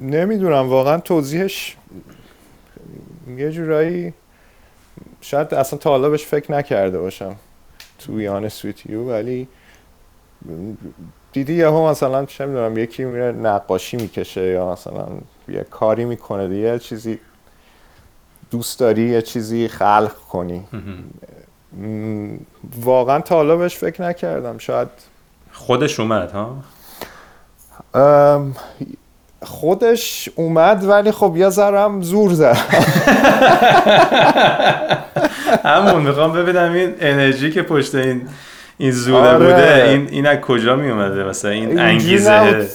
نمی‌دونم واقعا توضیحش یه جورایی شاید اصلا تا حالا بهش فکر نکرده باشم تو یان سویتیو ولی دیدی یهو مثلا چه می‌دونم یکی میره نقاشی می‌کشه یا مثلا یه کاری می‌کنه یه چیزی دوست داری یه چیزی خلق کنی. واقعا تا حالا بهش فکر نکردم شاید خودش اومد ها؟ خودش اومد ولی خب یه ذرم زور زد. همون می‌خوام ببینم این انرژی که پشت این این زوره آره. بوده این این از کجا می اومده مثلا این انگیزه.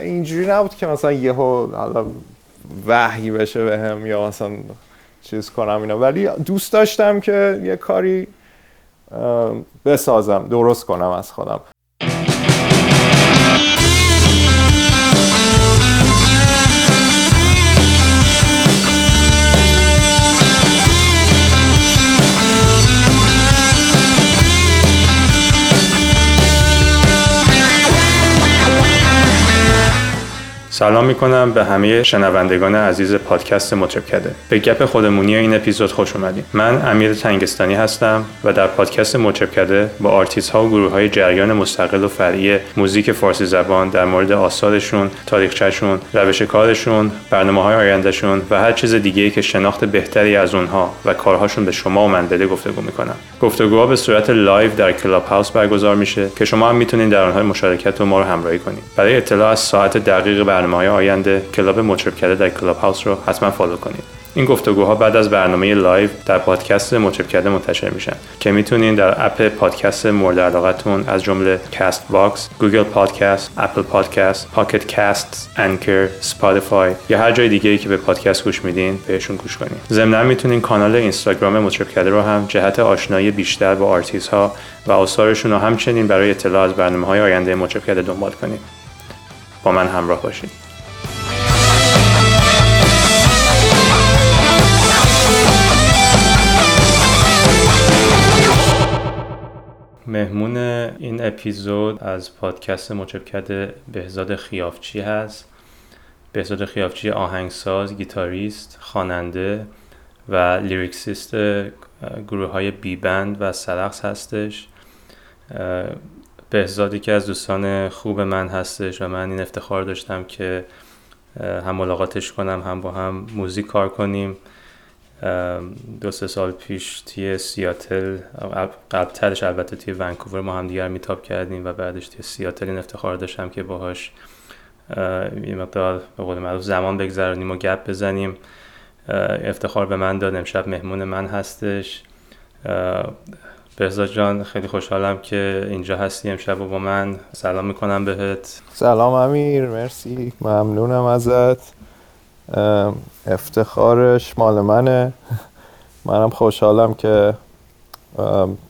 اینجوری نبود که مثلا یهو حالا وحی بشه به هم یا مثلا چیز کنم اینا. ولی دوست داشتم که یه کاری بسازم درست کنم از خودم. سلام می‌کنم به همه شنوندگان عزیز پادکست مطرب کده به گپ خودمونی این اپیزود خوش اومدیم من امیر تنگستانی هستم و در پادکست مطرب کده با آرتیست ها و گروه های جریان مستقل و فرعی موزیک فارسی زبان در مورد آثارشون تاریخچهشون روش کارشون برنامه های آیندهشون و هر چیز دیگه که شناخت بهتری از اونها و کارهاشون به شما و من بده گفتگو می‌کنم. گفتگوها به صورت live در Clubhouse برگزار میشه که شما هم می‌تونید در آنها مشارکت و ما رو همراهی کنید برای اطلاع از ساعت دقیق برنامه برنامه آینده club مطرب کده در Clubhouse رو حتما فالو کنید این گفتگوها بعد از برنامه live در پادکست مطرب کده منتشر میشن که می‌تونین در app پادکست مورد علاقتون از جمله Castbox، Google Podcast، Apple Podcast، Pocket Cast، Anchor، Spotify یا هر جای دیگه ای که به پادکست گوش میدین بهشون گوش کنین. ضمن می‌تونین کانال اینستاگرام مطرب کده رو هم جهت آشنایی بیشتر با آرتیست ها و آثارشون و همچنین برای اطلاع از برنامه های آینده مطرب کرده دنبال کنید. با من همراه باشید مهمون این اپیزود از پادکست مچب کرده بهزاد خیافچی هست. بهزاد خیافچی آهنگساز، گیتاریست، خواننده و لیریکسیست گروه های بی بند و سرقص هستش. بهزادی که از دوستان خوب من هستش و من این افتخار داشتم که هم ملاقاتش کنم هم با هم موزیک کار کنیم. دو سه سال پیش توی سیاتل قبلترش البته توی ونکوور ما هم دیگر میتاب کردیم و بعدش توی سیاتل این افتخار داشتم که باهاش یه مقدار به قول معروف زمان بگذرانیم و گپ بزنیم. افتخار به من داد. امشب مهمون من هستش. بهزاد جان خیلی خوشحالم که اینجا هستی امشب و با من. سلام می‌کنم بهت. سلام امیر مرسی. ممنونم ازت. افتخارش مال منه. منم خوشحالم که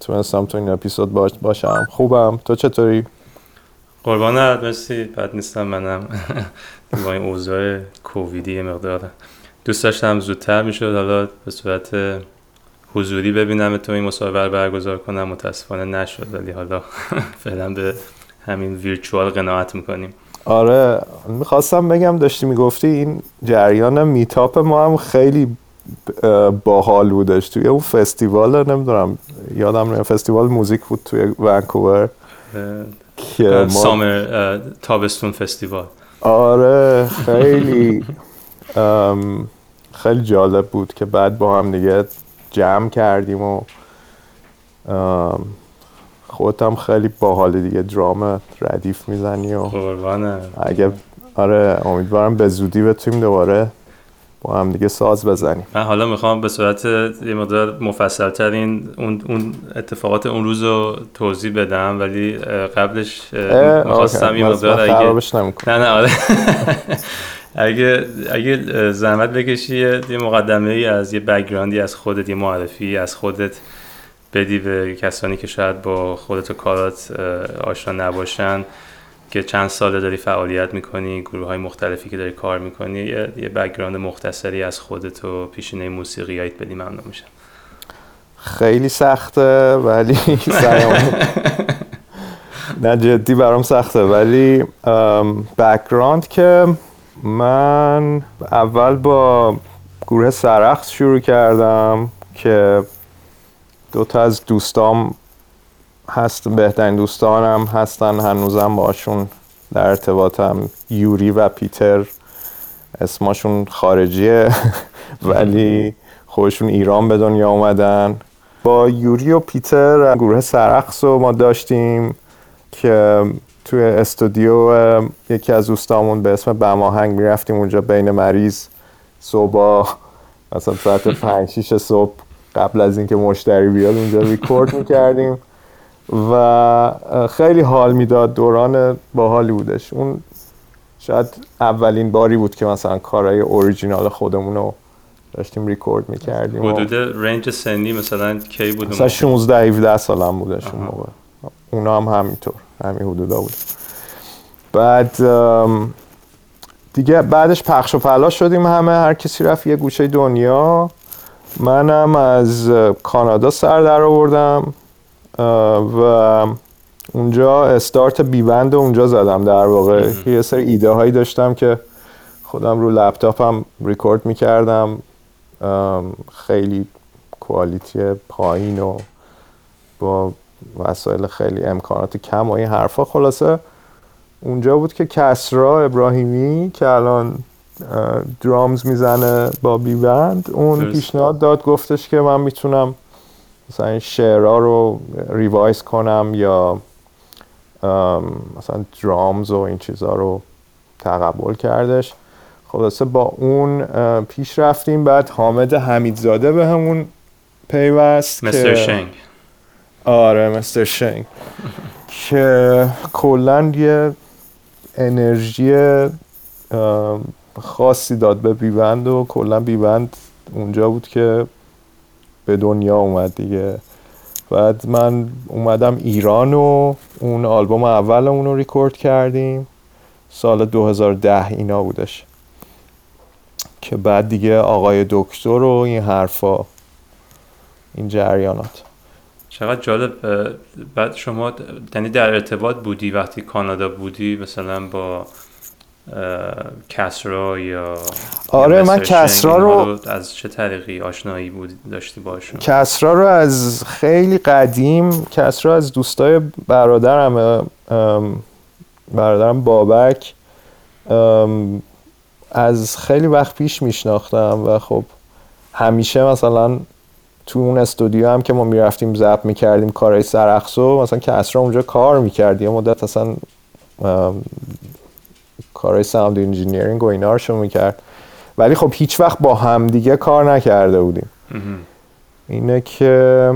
تونستم تو این اپیزود باش باشم. خوبم. تو چطوری؟ قربانت. مرسی. بد نیستم. منم با این اوضاع کوویدی مقدار دوست داشتم. زودتر می‌شد. حالا به صورت حضوری ببینم تو این مصاحبه برگزار کنم. متاسفانه نشد. ولی حالا فعلا به همین ویرچوال قناعت می‌کنیم. آره می‌خواستم بگم داشتی می‌گفتی این جریان میتاپ ما هم خیلی باحال بودش. توی اون فستیوال نمی‌دونم یادم نه فستیوال موزیک بود توی ونکوور. که سامر تابستون فستیوال. آره خیلی خیلی جالب بود که بعد با هم دیگه جمع کردیم و خودم خیلی باحال دیگه. درام ردیف می‌زنی و اگه آره امیدوارم به زودی بتونیم دوباره با هم دیگه ساز بزنیم. من حالا می‌خوام به صورت یه مقدار مفصل تری اون, اون اتفاقات اون روز رو توضیح بدم ولی قبلش می‌خواستم یه مقدار اگه نه نه آره. اگه اگه زحمت بکشی یه مقدمه ای از یه background ی از خودت یه معرفی از خودت. بدی به کسانی که شاید با خودت و کارات آشنا نباشن که چند ساله داری فعالیت می‌کنی گروه های مختلفی که داری کار می‌کنی یه, یه background مختصری از خودت و پیشینه موسیقیایت بدی ممنون میشم. خیلی سخته ولی نه جدی برام سخته ولی بکگراند که من اول با گروه سرخص شروع کردم که دوتا از دوستام هست بهترین دوستانم هستن هنوزم باشون در ارتباطم یوری و پیتر. اسمشون خارجیه ولی خودشون ایران به دنیا اومدن. با یوری و پیتر گروه سرخص رو ما داشتیم که توی استودیو یکی از دوستامون به اسم بماهنگ می‌رفتیم اونجا بین مریض صبح مثلا ساعت 5 6 صبح. قبل از اینکه مشتری بیاد اونجا ریکورد می‌کردیم و خیلی حال می‌داد. دوران باحالی بودش. اون شاید اولین باری بود که مثلا کارهای اوریجینال خودمون رو داشتیم ریکورد می‌کردیم حدود رنج سنی مثلا کی بود؟ مثلا 16 17 سالم بودش اون موقع. اونا هم همینطور همین حدودا بود. بعد دیگه بعدش پخش و پلا شدیم همه. هر کسی رفت یه گوشه دنیا. منم از کانادا سر در آوردم و اونجا استارت بیبند اونجا زدم در واقع. یه سری ایده هایی داشتم که خودم رو لپتاپم ریکورد می‌کردم. خیلی کوالیتی پایین و با وسایل خیلی امکانات کم و این حرفا. خلاصه اونجا بود که کسرا ابراهیمی که الان درامز می‌زنه با بیبند اون پیشنهاد داد گفتش که من می‌تونم مثلا این شعرها رو ریوایز کنم یا مثلا درامز و این چیزها رو تقبل کردش. خلاصه با اون پیش رفتیم. بعد حامد حمیدزاده به همون پیوست مستر شنگ. آره مستر شنگ. که کلا یه انرژی خاصی داد به بیبند و کلا بیبند اونجا بود که به دنیا اومد دیگه. بعد من اومدم ایران و اون آلبوم اول اون رو ریکورد کردیم. سال 2010 اینا بودش. که بعد دیگه آقای دکتر و این حرفا این جریانات. چقدر جالب بعد شما یعنی در ارتباط بودی وقتی کانادا بودی مثلا با کسرا یا آره من کسرا رو از چه طریقی آشنایی بود داشتی باشون کسرا رو از خیلی قدیم کسرا از دوستای برادرم برادرم بابک از خیلی وقت پیش میشناختم و خب همیشه مثلا تو اون استودیو هم که ما می‌رفتیم ضبط می‌کردیم کارهای سرخصو مثلا کسرا اونجا کار می‌کرد یه مدت اصلا کارهای sound engineering و اینا رو می‌کرد. ولی خب هیچ وقت با هم دیگه کار نکرده بودیم. اینه که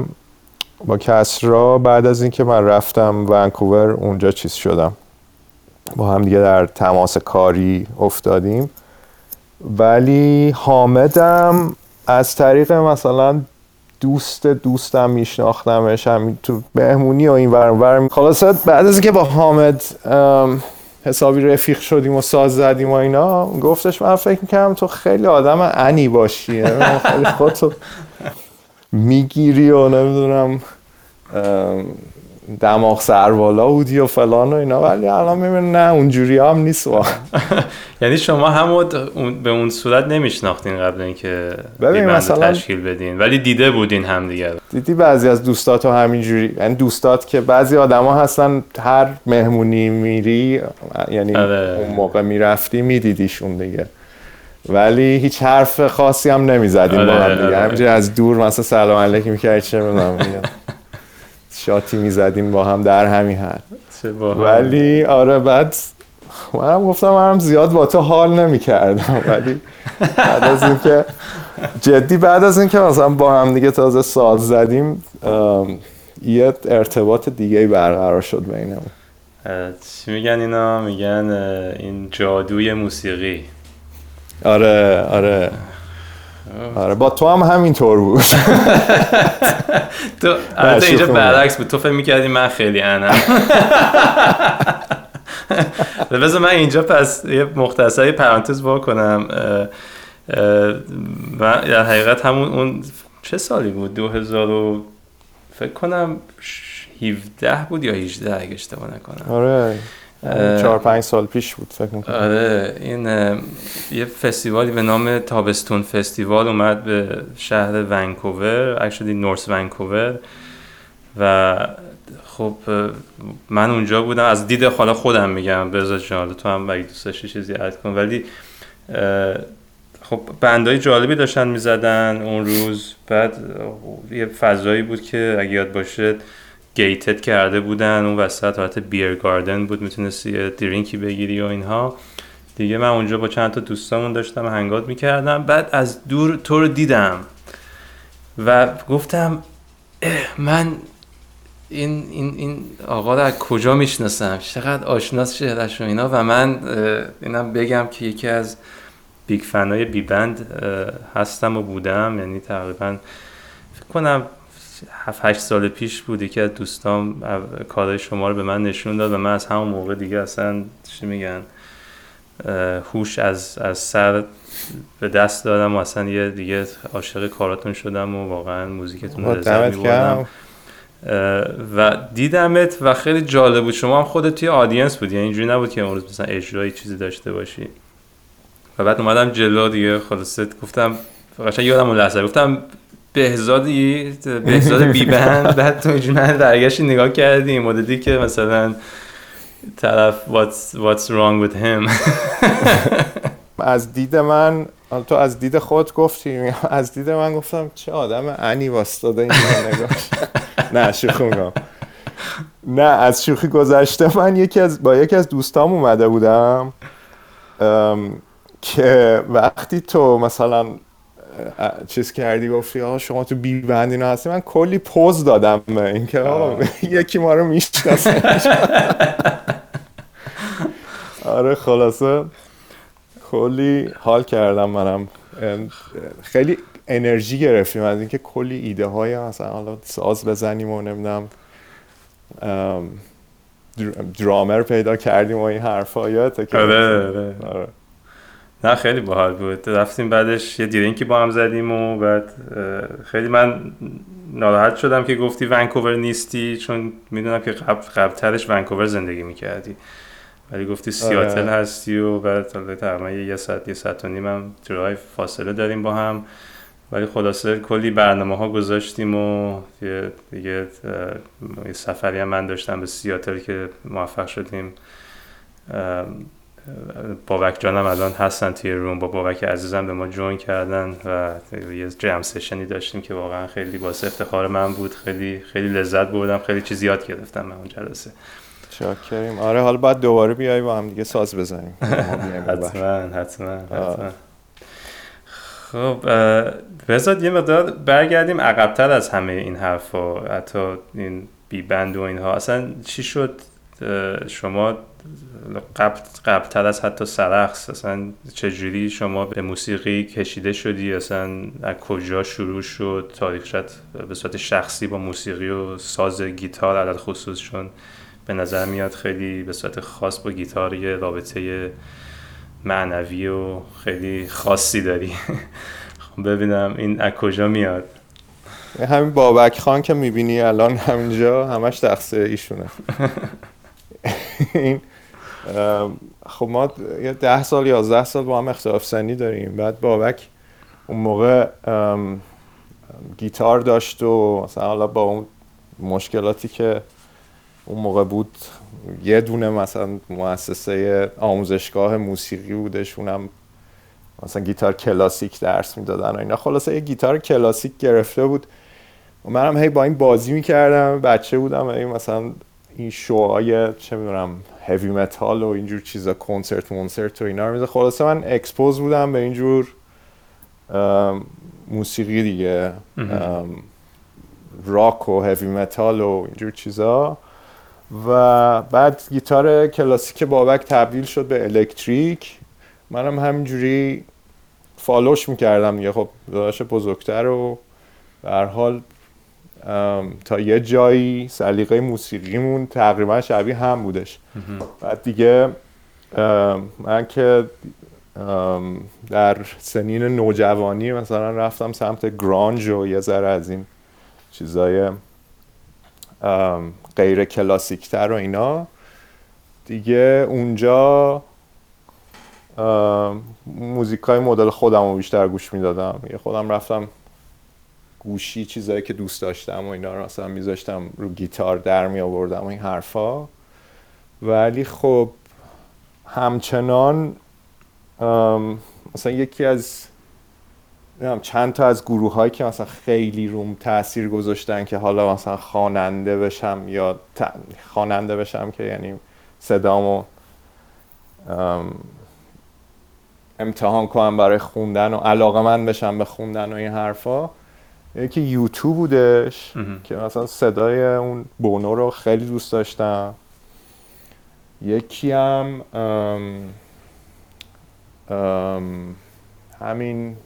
با کسرا بعد از اینکه من رفتم ونکوور اونجا چیز شدم. با هم دیگه در تماس کاری افتادیم. ولی حامدم از طریق مثلا دوست دوستم میشناختمش هم تو مهمونی و این ورم خلاصه بعد از اینکه با حامد حسابی رفیق شدیم و ساز زدیم و اینا. گفتش من فکر می‌کردم تو خیلی آدم انی باشی. یعنی خیلی خودتو می‌گیری و نمی‌دونم دماغ سروالا بودی و فلان و اینا ولی الان می‌بینم نه اونجوری هم نیست یعنی شما هم به اون صورت نمیشناختین قبل اینکه ببین مثلا تشکیل بدین. ولی دیده بودین هم دیگر دیدی بعضی از دوستات همینجوری یعنی دوستات که بعضی آدما هستن هر مهمونی میری یعنی آره. اون موقع می‌رفتی میدیدیشون دیگه. ولی هیچ حرف خاصی هم نمی‌زدیم آره، با هم دیگه. آره. از دور مثلا سلام علیکم می‌کردی چه می‌دونم شاتی می‌زدیم با هم در همین حد. ولی آره بعد منم گفتم منم زیاد با تو حال نمی‌کردم ولی بعد از اینکه جدی بعد از اینکه مثلا با هم دیگه تازه ساز زدیم یه ارتباط دیگه برقرار شد بینمون. چی میگن اینا؟ میگن این جادوی موسیقی. آره آره. آره با تو هم همینطور بود. تو البته اینجا برعکس بود. تو فکر می‌کردی من خیلی انم. بذار من اینجا پس یه مختصری پرانتز با کنم و در حقیقت همون اون چه سالی بود؟ 2000 فکر کنم 17 بود یا 18 اگه اشتباه نکنم. آره. چهار پنج سال پیش بود فکر می‌کنم. آره این یه فستیوالی به نام تابستون فستیوال اومد به شهر ونکوور اکشلی نورس ونکوور و خب من اونجا بودم. از دید حالا خودم میگم بذار جان تو هم اگه دوست داشتی چیزی اد کن. ولی خب بندای جالبی داشتن می‌زدن اون روز. بعد یه فضایی بود که اگه یاد باشه گیتد کرده بودن اون وسط حالت بیر گاردن بود می‌تونستی یه درینکی بگیری و اینها. دیگه من اونجا با چند تا دوستامون داشتم هنگات می‌کردم. بعد از دور تو رو دیدم و گفتم من این این این آقا رو از کجا می‌شناسم؟ چقدر آشناس چهرش و اینا؟ و من اینم بگم که یکی از big fan ای بی بند هستم و بودم. یعنی تقریبا فکر کنم 7 8 سال پیش بود یکی از دوستام کارهای شما رو به من نشون داد و من از همون موقع دیگه اصلا چی میگن هوش از از سر به دست دادم و اصلا یه دیگه عاشق کاراتون شدم و واقعا موزیکتون رو لذت می‌بردم. و دیدمت و خیلی جالب بود. شما هم خودت توی audience بود یعنی اینجوری نبود که امروز مثلا اجرایی چیزی داشته باشی. و بعد اومدم جلو دیگه خلاصت گفتم فقط یادم اون لحظه گفتم بهزادی بهزاد بیبند. بعد تو اینجوری درگشتی نگاه کردی مددی که مثلا طرف what's, what's wrong with him. از دید من تو از دید خود گفتی از دید من گفتم چه آدم انی واستاده این نگاه. نه شوخی میگم نه از شوخی گذشته من یکی از با یکی از دوستام اومده بودم که وقتی تو مثلا چیز کردی گفتی آقا شما تو بی بند اینا هستی. من کلی پوز دادم اینکه آقا یکی ما رو می‌شناسه. آره خلاصه. کلی حال کردم منم. خیلی انرژی گرفتیم از اینکه کلی ایده های مثلا حالا ساز بزنیم و نمی‌دونم درامر پیدا کردیم و این حرفا یادته آره. آره. آره. نه خیلی باحال بود رفتیم بعدش یه درینکی با هم زدیم و بعد خیلی من ناراحت شدم که گفتی ونکوور نیستی چون می‌دونم که قبل قبلترش ونکوور زندگی می‌کردی ولی گفتی سیاتل آره. هستی و بعد تقریبا یه ساعت یه ساعت و نیم هم درایو فاصله داریم با هم ولی خلاصه کلی برنامه ها گذاشتیم و یه دیگه یه سفری هم من داشتم به سیاتل که موفق شدیم بابک جانم الان هستن توی روم. با بابک عزیزم به ما جوین کردن و یه جم سشنی داشتیم که واقعا خیلی باعث افتخار من بود. خیلی خیلی لذت بردم. خیلی چیز یاد گرفتم من اون جلسه. شاکریم. آره حالا بعد دوباره بیای با هم دیگه ساز بزنیم. حتما حتما حتما. خب بذار یه مقدار برگردیم عقبتر از همه این حرفا. حتی این بی بند و اینها. اصلا چی شد؟ شما قبل قبلتر از حتی سرخص اصلا چجوری شما به موسیقی کشیده شدی؟ اصلا از کجا شروع شد؟ تاریخشت به صورت شخصی با موسیقی و ساز گیتار عدد خصوص چون به نظر میاد خیلی به صورت خاص با گیتار یه رابطه معنوی و خیلی خاصی داری. خب ببینم این از کجا میاد. همین بابک خان که می‌بینی الان همینجا همش تقصیر ایشونه. این خب ما ده سال یازده سال با هم اختلاف سنی داریم. بعد بابک اون موقع گیتار داشت و مثلا حالا با اون مشکلاتی که اون موقع بود یه دونه مثلا مؤسسه آموزشگاه موسیقی بودش. اونم مثلا گیتار کلاسیک درس می‌دادن و اینا. خلاصه یه گیتار کلاسیک گرفته بود. و منم هی با این بازی می‌کردم. بچه بودم این مثلا این شوهای چه می‌دونم heavy metal و اینجور چیزا کنسرت منسرت و اینا رو خلاصه من expose بودم به اینجور موسیقی دیگه. راک و heavy metal و اینجور چیزا. و بعد گیتار کلاسیک بابک تبدیل شد به electric. منم همینجوری follow ش می‌کردم دیگه. خب داداش بزرگتر و به هر حال تا یه جایی سلیقه موسیقیمون تقریبا شبیه هم بودش. بعد دیگه من که در سنین نوجوانی مثلا رفتم سمت grunge و یه ذره از این چیزای غیر کلاسیکتر و اینا. دیگه اونجا موزیک های مدل خودم رو بیشتر گوش می‌دادم. یه خودم رفتم گوشی چیزایی که دوست داشتم و اینا رو مثلا میذاشتم رو گیتار در می آوردم و این حرفا. ولی خب همچنان مثلا یکی از چند تا از گروه هایی که مثلا خیلی روم تاثیر گذاشتن که حالا مثلا خواننده بشم یا خواننده بشم که یعنی صدامو امتحان کنم برای خوندن و علاقه من بشم به خوندن و این حرفا. یکی یوتیوب بودش که مثلا صدای اون بونو رو خیلی دوست داشتم. یکی هم همین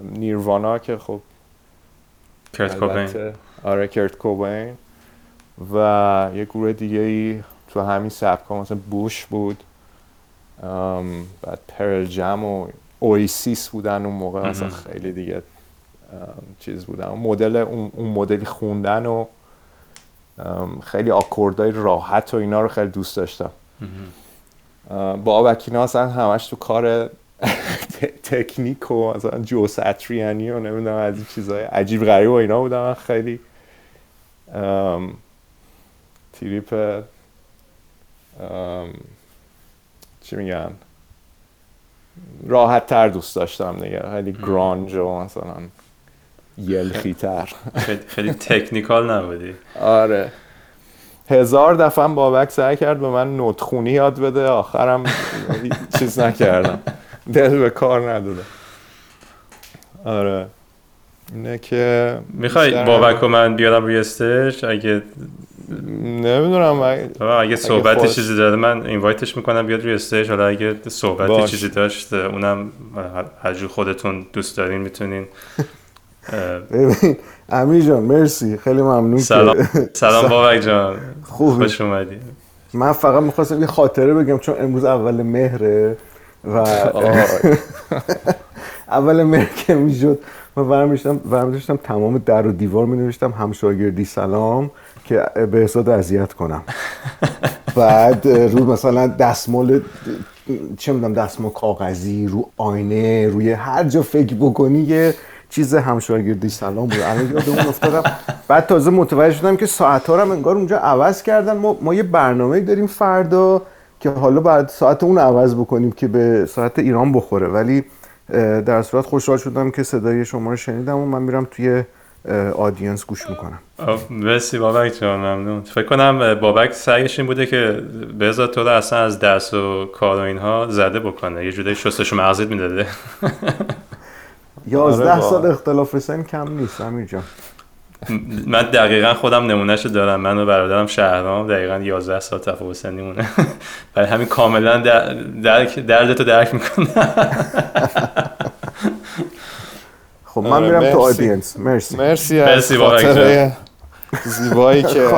نیروانا که خب کرت کوبین. آره کرت کوبین. و یه گروه دیگه ای تو همین سبک مثلا بوش بود بعد پرل جم و اویسیس بودن اون موقع مثلا خیلی دیگه چیز بودن مدل اون مدلی خوندن و خیلی آکوردهای راحت و اینا رو خیلی دوست داشتم. با وکینا اصلا همش تو کار تکنیک و مثلا جو ساتریانی و نمی‌دونم از این چیزهای عجیب غریب و اینا بودم. خیلی تریپ چی میگن؟ راحت تر دوست داشتم دیگه. خیلی گرانج و مثلا یلخی تر خیلی تکنیکال نبودی. آره. هزار دفعه بابک سعی کرد به من نوتخونی یاد بده آخرم چیز نکردم. دل به کار نداده. آره. اینه که می‌خوای بابک و من بیارم روی استش اگه نمی‌دونم اگه صحبت چیزی داره من اینوایتش می‌کنم بیاد روی استیج. حالا اگه صحبت چیزی داشت اونم هر خودتون دوست دارین می‌تونین ببین امیر جان مرسی. خیلی ممنون سلام. سلام. بابک جان. خوش اومدی. من فقط می‌خواستم یه خاطره بگم چون امروز اول مهره و اول مهر که می‌شد من برمیشتم تمام در و دیوار می نوشتم همشاگردی سلام که به حساد اذیت کنم. بعد رو مثلا دستمال چه می‌دونم دستمال کاغذی رو آینه روی هر جا فکر بکنی یه چیز همشاگردی سلام بود. الان یادمون افتادم. بعد تازه متوجه شدم که ساعت ها رو انگار اونجا عوض کردن. ما, ما یه برنامه داریم فردا که حالا بعد ساعت اون عوض بکنیم که به ساعت ایران بخوره. ولی در صورت خوشحال شدم که صدای شما رو شنیدم و من میرم توی آدینس گوش می‌کنم. مرسی بابک جان ممنون. فکر کنم بابک سعیش این بوده که بذار تو رو اصلا از درس و کار و اینها زده بکنه. یه جوری شستش مغزیت می‌داده. یازده آره سال اختلاف سن کم نیست امیر جان. من دقیقا خودم نمونهشو دارم. من و برادرم شهرام دقیقا 11 سال تفاوت سنی مونه برای همین کاملا درک دردتو درک می‌کنم خب من آره، میرم تو آدینس. مرسی. مرسی از خاطر زیبایی که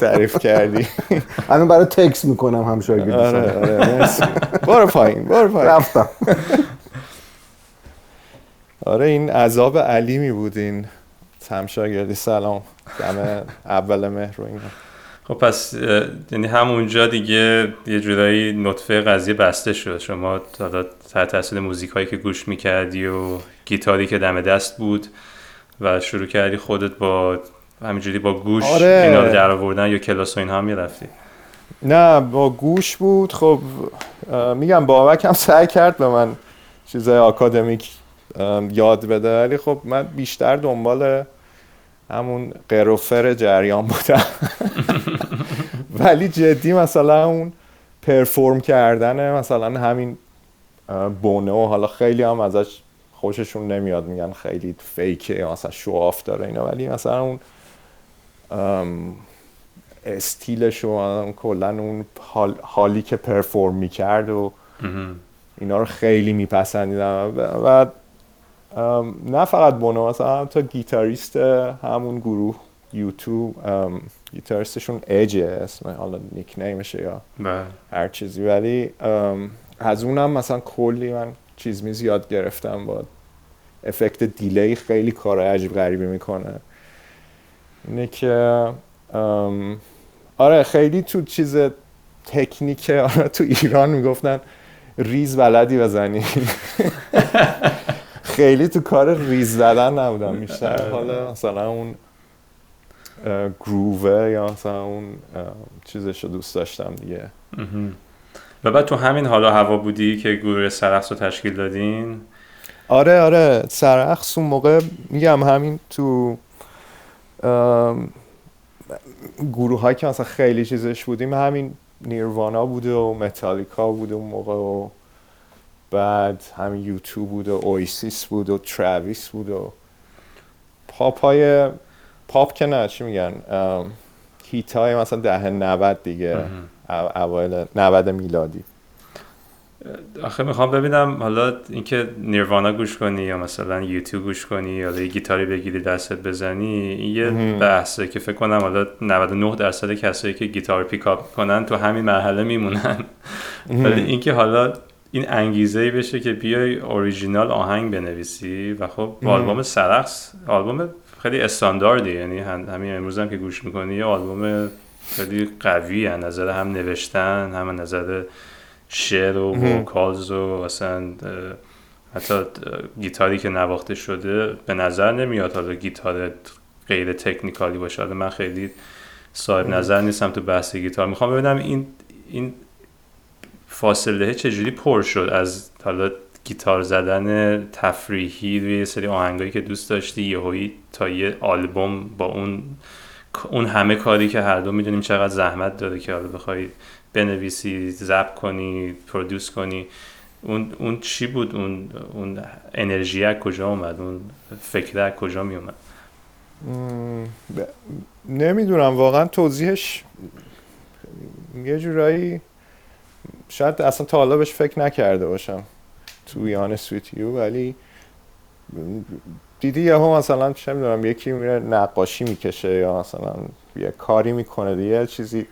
تعریف کردی. الان برای تکس می‌کنم هم شاگردی آره آره مرسی. برو پایین برو پایین. رفتم. آره این عذاب علیمی بود این همشاگردی سلام. دم اول مهر رو اینا. خب پس یعنی همونجا دیگه یه جورایی نطفه قضیه بسته شد. شما حالا تحت تاثیر موزیک هایی که گوش می‌کردی و گیتاری که دم دست بود و شروع کردی خودت با همینجوری با گوش آره. اینا رو در آوردن یا کلاس و اینها می‌رفتی؟ نه با گوش بود. خب میگم بابک هم سعی کرد به من چیزای آکادمیک یاد بده. ولی خب من بیشتر دنبال همون قروفر جریان بودم. ولی جدی مثلا اون پرفورم کردن مثلا همین بونه و حالا خیلی هم ازش خوششون نمیاد. میگن خیلی فیکه مثلا شواف داره اینا. ولی مثلا اون استیلش و کلا اون حالی که پرفورم می‌کرد و اینا رو خیلی میپسندیدم. و نه فقط بونو مثلا تا گیتاریست همون گروه یوتیوب گیتاریستشون اجه اسم حالا نیک نیمشه یا بله. هر چیزی ولی از اونم مثلا کلی من چیز میز یاد گرفتم با افکت دیلی خیلی کار عجیب غریبی می‌کنه اینه که آره خیلی تو چیز تکنیک آره تو ایران می‌گفتن ریز بلدی بزنی خیلی تو کار ریز زدن نبودم بیشتر. حالا مثلا اون گرووه یا مثلا اون چیزش رو دوست داشتم دیگه. و بعد تو همین حالا هوا بودی که گروه سرخص رو تشکیل دادین؟ آره آره. سرخص اون موقع میگم همین تو گروه هایی که مثلا خیلی چیزش بودیم همین نیروانا بوده و متالیکا بوده اون موقع و بعد همین یوتو بود و اوئیسیس بود و تراویس بود و پاپ های پاپ که نه چی میگن؟ hit های مثلا دهه 90 دیگه اوایل 90 میلادی. آخه می‌خوام ببینم حالا اینکه نیروانا گوش کنی یا مثلا یوتو گوش کنی یا یه گیتاری بگیری دستت بزنی این یه بحثه که فکر کنم حالا 99 درصد کسایی که گیتار pick up کنن تو همین مرحله میمونن. ولی اینکه حالا این انگیزه ای بشه که بیای اوریجینال آهنگ بنویسی و خب آلبوم سرخس آلبوم خیلی استانداردی یعنی همین امروز هم که گوش می‌کنی یه آلبوم خیلی قوی از نظر هم نوشتن هم نظر شعر و vocals و اصلا حتی گیتاری که نواخته شده به نظر نمیاد. حالا گیتار غیر technical ی باشه. حالا من خیلی صاحب نظر نیستم تو بحث گیتار. می‌خوام ببینم این این فاصله چجوری پر شد از حالا گیتار زدن تفریحی روی سری آهنگایی که دوست داشتی یهویی تا یه آلبوم با اون اون همه کاری که هر دو می‌دونیم چقدر زحمت داره که حالا بخوای بنویسی ضبط کنی پرودوس کنی. اون اون چی بود؟ اون اون انرژی از کجا اومد؟ اون فکر از کجا می اومد نمی‌دونم واقعا توضیحش یه جورایی شاید اصلا تا حالا بهش فکر نکرده باشم. تو یان سویتیو ولی دیدی یهو مثلا چه می‌دونم یکی میره نقاشی می‌کشه یا مثلا یه کاری می‌کنه یه چیزی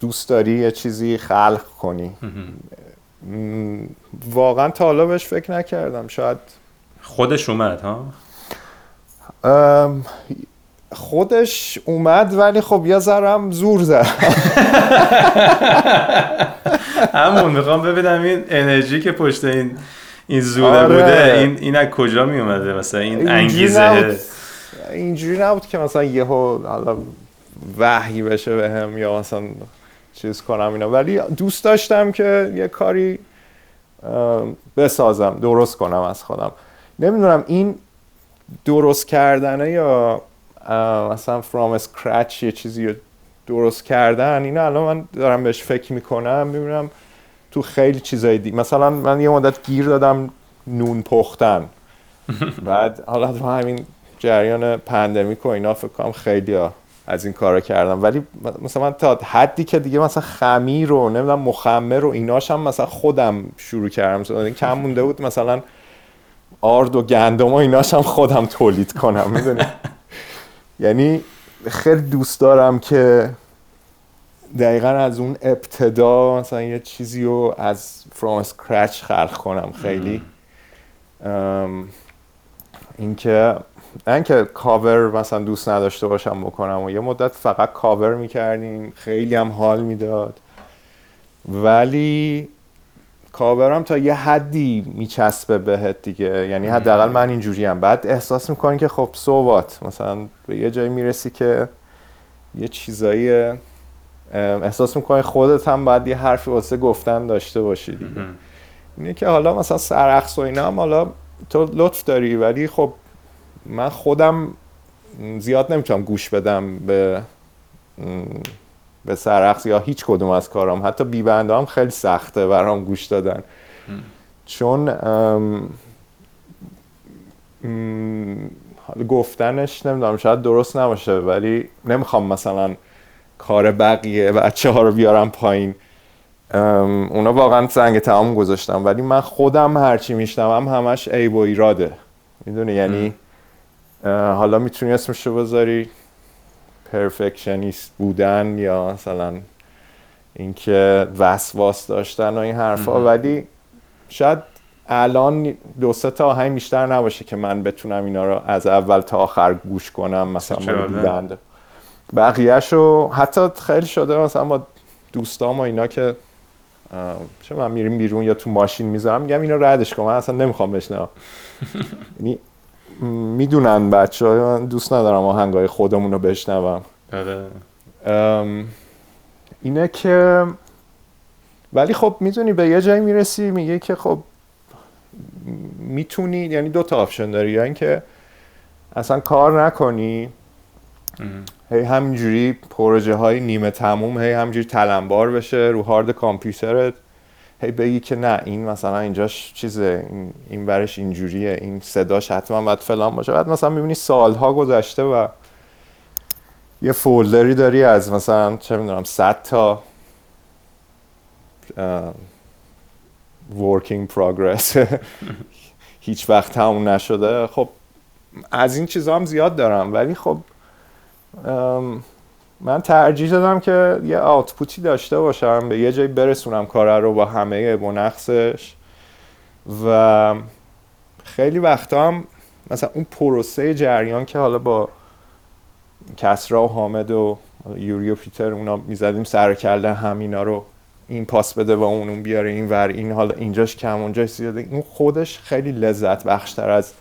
دوست داری یه چیزی خلق کنی. واقعا تا حالا بهش فکر نکردم. شاید خودش اومد ها؟ خودش اومد ولی خب یه ذرم زور زد. همون می‌خوام ببینم این انرژی که پشت این این زوره آره. بوده این این از کجا می اومده مثلا این انگیزه. اینجوری نبود که مثلا یهو حالا وحی بشه به هم یا مثلا چیز کنم اینا. ولی دوست داشتم که یه کاری بسازم درست کنم از خودم. نمی‌دونم این درست کردنه یا مثلا فرام اسکرچ یه چیزی رو درست کردن اینا الان من دارم بهش فکر می‌کنم می‌بینم تو خیلی چیزای دی مثلا من یه مدت گیر دادم نون پختن. بعد حالا تو همین جریان pandemic و اینا فکر کنم خیلی ها از این کارا کردن ولی مثلا من تا حدی که دیگه مثلا خمیر رو نمی‌دونم مخمر رو ایناش هم مثلا خودم شروع کردم. مثلا کم مونده بود مثلا آرد و گندم و ایناش هم خودم تولید کنم می‌دونی؟ یعنی خیلی دوست دارم که دقیقا از اون ابتدا مثلا یه چیزی رو از from scratch خلق کنم خیلی. اینکه نه که کاور مثلا دوست نداشته باشم بکنم و یه مدت فقط کاور می‌کردیم خیلی هم حال می‌داد. ولی کاورم تا یه حدی میچسبه بهت دیگه. یعنی حداقل من اینجوری هم بعد احساس می‌کنی که خب صوبات مثلا به یه جایی می‌رسی که یه چیزایی احساس می‌کنی خودت هم باید یه حرفی واسه گفتن داشته باشی دیگه. اینه که حالا مثلا سرخص و اینا هم حالا تو لطف داری ولی خب من خودم زیاد نمی‌تونم گوش بدم به به سرخص یا هیچ کدوم از کارام. حتی بی هم خیلی سخته برام گوش دادن. چون حالا گفتنش نمی‌دونم شاید درست نباشه ولی نمی‌خوام مثلا کار بقیه بچه ها رو بیارم پایین. اونا واقعا سنگ تمام گذاشتم ولی من خودم هرچی میشنوم همش عیب و ایراده. می‌دونی؟ یعنی حالا می‌تونی اسمش رو بذاری. پرفکشنیست بودن یا مثلا اینکه وسواس داشتن و این حرفا. ولی شاید الان دو سه تا آهنگ بیشتر نباشه که من بتونم اینا رو از اول تا آخر گوش کنم مثلا بقیهش رو حتی خیلی شده مثلا با دوستام و اینا که چه من میریم بیرون یا تو ماشین می‌ذارم میگم اینو ردش کن من اصلا نمی‌خوام بشنوم. یعنی می‌دونن بچه های من دوست ندارم آهنگای خودمون رو بشنوم. آره. اینه که ولی خب می‌تونی به یه جایی می‌رسی میگه که خب می‌تونی یعنی دو تا آپشن داری یا اینکه اصلا کار نکنی هی همینجوری پروژه های نیمه تموم هی همینجوری تلمبار بشه رو هارد کامپیوترت. هی بگی که نه این مثلا اینجاش چیزه این, برش اینجوریه این صداش حتما باید فلان باشه. بعد مثلا می‌بینی سالها گذشته و یه فولدری داری از مثلا چه می‌دونم 100 تا working progress. هیچ وقت تموم نشده. خب از این چیزا هم زیاد دارم. ولی خب من ترجیح دادم که یه آوتپوتی داشته باشم به یه جایی برسونم کار رو با همه بنقصش و خیلی وقتا هم مثلا اون پروسه جریان که حالا با کسرا و حامد و یوری و پیتر اونا می‌زدیم سر کرده همینا رو این پاس بده و اون اون بیاره این ور این حالا اینجاش کم اونجاش زیاده. این خودش خیلی لذت بخشتر از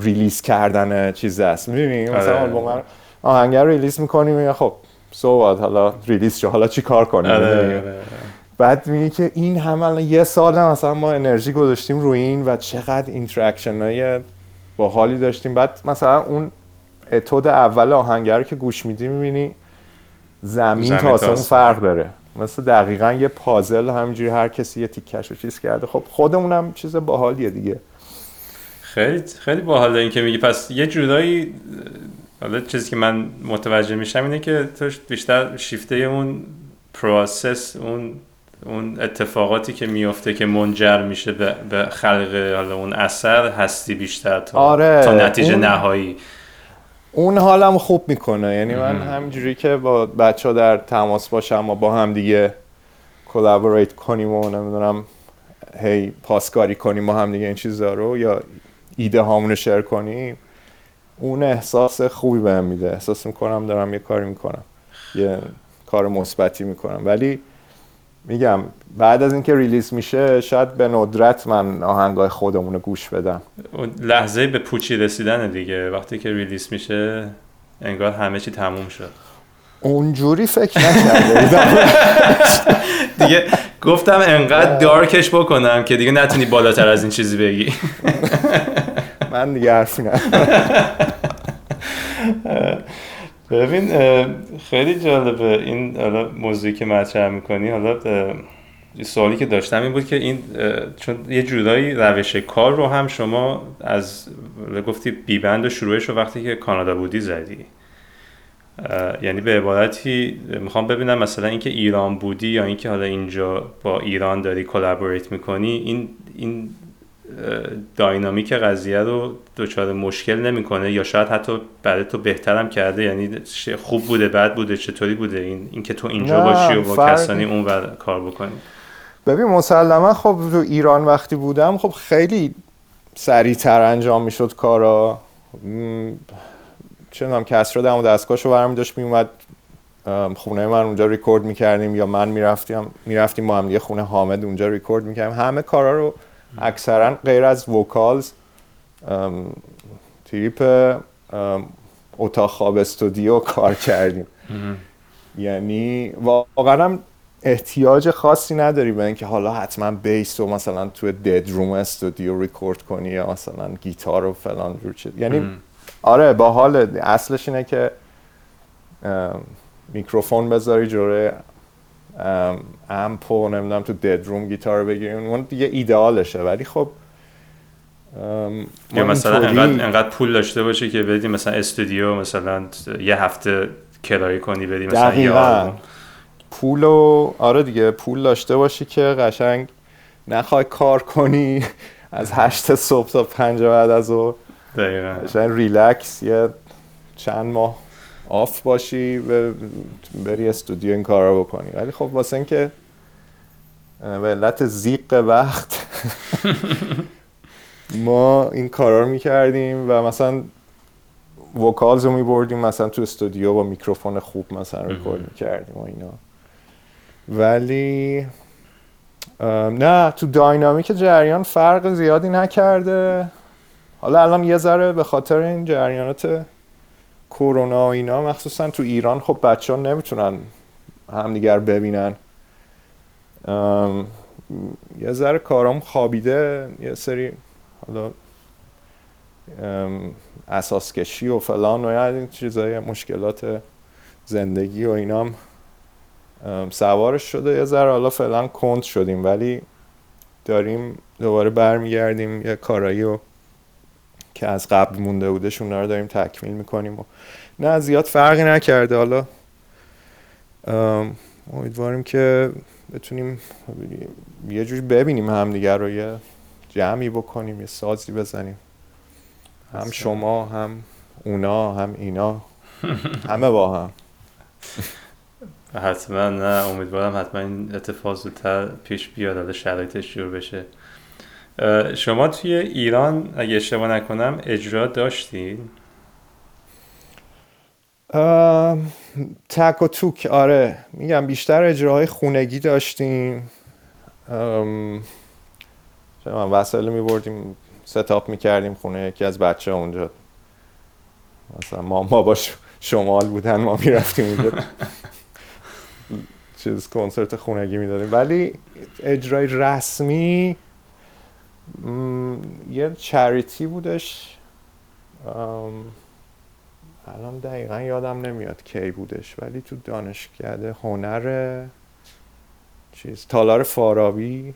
ریلیز کردن چیز است. می‌دونی؟ آره. مثلا با من آهنگر ریلیز می‌کنیم یا خب سواد حالا ریلیز شو حالا چی کار کنیم؟ آره، بعد میگه که این همه یه سال مثلا ما انرژی گذاشتیم روی این و چقدر اینتراکشن های با حالی داشتیم. بعد مثلا اون اتود اول آهنگر که گوش میدی می‌بینی زمین, زمین تا آسمون فرق داره. مثل دقیقا یه پازل همینجوری هر کسی یه تیکش رو چیز کرده. خب خودمونم چیز باحالیه دیگه. خیلی خیلی باحاله این که میگی. پس یه جورایی حالا چیزی که من متوجه میشم اینه که تو بیشتر شیفته اون process اون اون اتفاقاتی که میفته که منجر میشه به, به خلق حالا اون اثر هستی بیشتر تا, آره، تا نتیجه اون- نهایی. اون حالم خوب می‌کنه. یعنی من همینجوری که با بچه ها در تماس باشم و با هم دیگه collaborate کنیم و نمی‌دونم هی پاسکاری کنیم با هم دیگه این چیزا رو یا ایده هامون رو share کنیم. اون احساس خوبی بهم میده. احساس می‌کنم دارم یه کاری می‌کنم. یه کار مثبتی می‌کنم. ولی میگم بعد از اینکه release میشه شاید به ندرت من آهنگای خودمون رو گوش بدم. اون لحظه به پوچی رسیدن دیگه. وقتی که ریلیس میشه انگار همه چی تموم شد. اونجوری فکر نکرده بودم. دیگه گفتم انقدر دارکش بکنم که دیگه نتونی بالاتر از این چیزی بگی. من دیگه حرفی. ببین خیلی جالبه این حالا موضوعی که مطرح می‌کنی حالا سوالی که داشتم این بود که این چون یه جورایی روش کار رو هم شما از گفتی بی بند و شروعش رو وقتی که کانادا بودی زدی یعنی به عبارتی می‌خوام ببینم مثلا اینکه ایران بودی یا اینکه حالا اینجا با ایران داری collaborate می‌کنی این این dynamic قضیه رو دچار مشکل نمی‌کنه یا شاید حتی برای تو بهترم کرده؟ یعنی خوب بوده بد بوده چطوری بوده؟ این اینکه تو اینجا باشی و با فرق- کسانی اونور کار بکنی. ببین مسلما خب تو ایران وقتی بودم خب خیلی سریعتر انجام می‌شد کارا. م، چه می‌دونم کسرا دم و دستگاهشو برمی داشت میومد خونه من اونجا ریکورد می‌کردیم یا من می‌رفتیم می‌رفتیم با هم خونه حامد اونجا ریکورد می‌کردیم. همه کارا رو اکثرا غیر از vocals تریپ اتاق خواب استودیو کار کردیم. یعنی واقعا هم احتیاج خاصی نداری به اینکه حالا حتما بیس رو مثلا تو دد روم استودیو ریکورد کنی یا مثلا گیتار و فلان جور چیز. یعنی آره با حال اصلش اینه که میکروفون بذاری جوره ام، امپ و نمی‌دونم تو دد روم گیتار رو بگیری اون دیگه ایدئالشه ولی خب یا مثلا انقدر, انقدر پول داشته باشه که بدی مثلا استودیو مثلا یه هفته کرایه کنی بدی مثلا یه. آلبوم. پول و آره دیگه پول داشته باشی که قشنگ نخوای کار کنی از هشت صبح تا پنج بعد از ظهر دقیقاً قشنگ ریلکس یه چند ماه off باشی و بری استودیو این کار رو بکنی. ولی خب واسه اینکه به علت ضیق وقت ما این کارا رو می‌کردیم و مثلا وکالز رو میبردیم مثلا تو استودیو با میکروفون خوب مثلا ریکورد می‌کردیم و اینا. ولی نه تو داینامیک جریان فرق زیادی نکرده. حالا الان یه ذره به خاطر این جریانات کرونا اینا مخصوصا تو ایران خب بچه ها نمی‌تونن همدیگر ببینن. یه ذره کارام خوابیده یه سری حالا اساس کشی و فلان و این چیزای مشکلات زندگی و اینام. سوارش شده یه ذره حالا فعلا کند شدیم ولی داریم دوباره برمیگردیم یه کارایی و که از قبل مونده بودش اونا رو داریم تکمیل می‌کنیم و نه زیاد فرقی نکرده. حالا امیدواریم که بتونیم یه جوری ببینیم همدیگر رو یه جمعی بکنیم یه سازی بزنیم. هم شما هم اونا هم اینا. همه با هم. حتما نه امیدوارم حتما این اتفاق زودتر پیش بیاد حالا شرایطش جور بشه. شما توی ایران اگه اشتباه نکنم اجرا داشتین؟ تک و توک آره. میگم بیشتر اجراهای خونگی داشتیم. وسایل میبردیم ستاپ می‌کردیم خونه یکی از بچه اونجا. مثلا ما ما با شمال بودن ما می‌رفتیم اونجا چیز کنسرت خونگی می‌دادیم. ولی اجرای رسمی یه چریتی بودش. الان دقیقا یادم نمیاد کی بودش ولی تو دانشکده هنر چیز تالار فارابی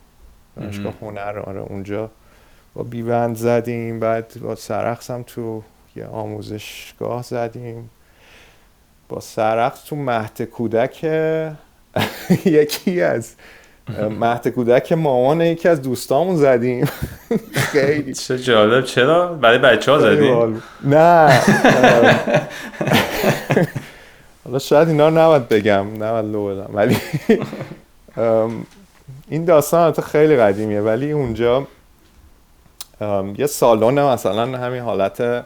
دانشگاه هنر آره اونجا با بیوند زدیم بعد با سرخص هم تو یه آموزشگاه زدیم. با سرخص تو مهد کودک یکی از مهد کودک مامان یکی از دوستامون زدیم. خیلی. چه جالب. چرا؟ برای بچه ها زدیم نه. حالا شاید اینا رو نباید بگم نباید لو بدم. ولی این داستان خیلی قدیمیه. ولی اونجا یه سالن مثلا همین حالت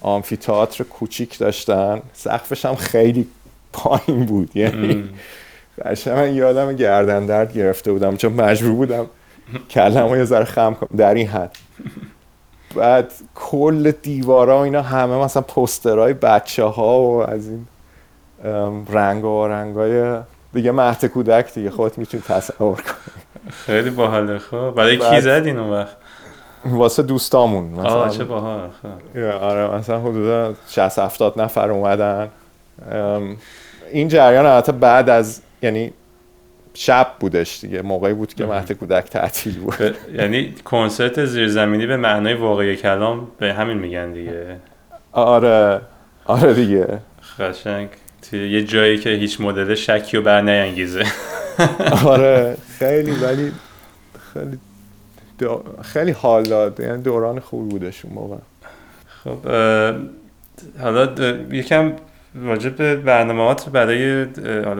آمفیتئاتر کوچیک داشتن. سقفش هم خیلی پایین بود. یعنی من یادم گردن درد گرفته بودم چون مجبور بودم کلمو یه ذره خم کنم. در این حد. بعد کل دیوارا و اینا همه مثلا پسترهای بچه ها و از این رنگ و رنگ های دیگه مهد کودک دیگه خودت می‌تونی تصور کنی. خیلی باحاله. خب برای کی زدین اون وقت؟ واسه دوستامون. مثلا چه باحال. خب. آره مثلا حدود 60 70 نفر اومدن. این جریان البته بعد از یعنی شب بودش دیگه موقعی بود که مهد کودک تعطیل بود. یعنی کنسرت زیرزمینی به معنای واقعی کلام به همین میگن دیگه. آره. آره دیگه. خشنگ توی یه جایی که هیچ مدل شکی و بر نینگیزه آره. خیلی ولی خیلی خیلی حال داد. یعنی دوران خوب بودش اون موقع. خب حالا یکم راجع به برنامهات برای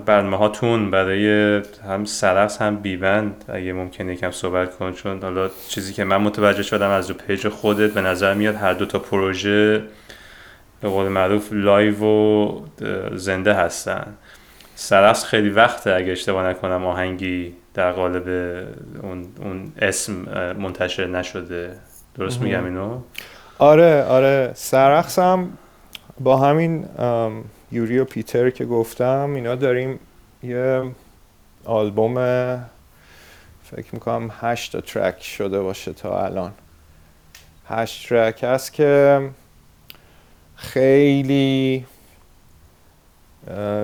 برنامه هاتون برای هم سرخس هم بی بند اگه ممکنه یکم صحبت کن چون حالا چیزی که من متوجه شدم از رو page خودت به نظر میاد هر دو تا پروژه به قول معروف live و زنده هستن. سرخس خیلی وقته اگه اشتباه نکنم آهنگی در قالب اون, اون اسم منتشر نشده. درست میگم اینو؟ آره آره. سرخس هم با همین یوری و پیتر که گفتم اینا داریم یه آلبوم فکر می‌کنم هشت تا track شده باشه تا الان. هشت track هست که خیلی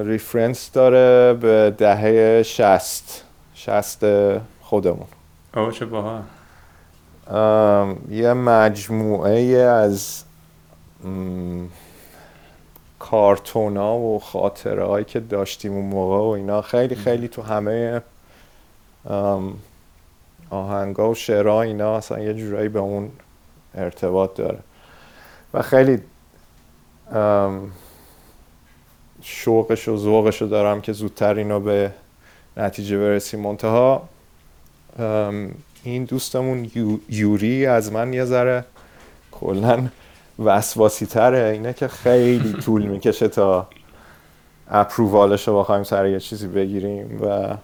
reference داره به دهه شست شست خودمون. او چه باها یه مجموعه از کارتونا و خاطره هایی که داشتیم اون موقع و اینا. خیلی خیلی تو همه آهنگا و شعرها اینا اصلا یه جورایی به اون ارتباط داره. و خیلی شوقش و ذوقش رو دارم که زودتر اینو به نتیجه برسیم. منتها این دوستمون یوری از من یه ذره کلا وسواسی تره اینه که خیلی طول می‌کشه تا اپرووالش رو بخوایم سر یه چیزی بگیریم و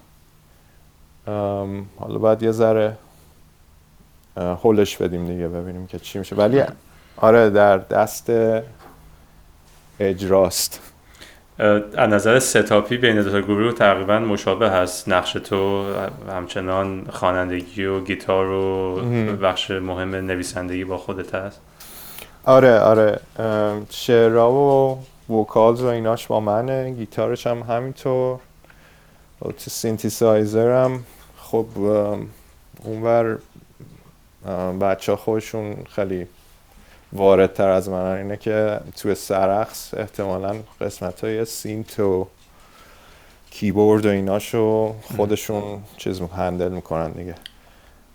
حالا باید یه ذره هولش بدیم دیگه ببینیم که چی میشه. ولی آره در دست اجراست. از نظر setup ی بین دو تا گروه تقریبا مشابه هست. نقش تو همچنان خوانندگی و گیتار و بخش مهم نویسندگی با خودت هست. آره آره. شعرها و vocals و ایناش با منه. گیتارش هم همینطور. تو سینتیسایزر هم. خب اونور بچه ها خودشون خیلی واردتر از من اینه که توی سرخس احتمالا قسمت های synth و کیبورد و ایناشو خودشون چیز handle می‌کنن دیگه.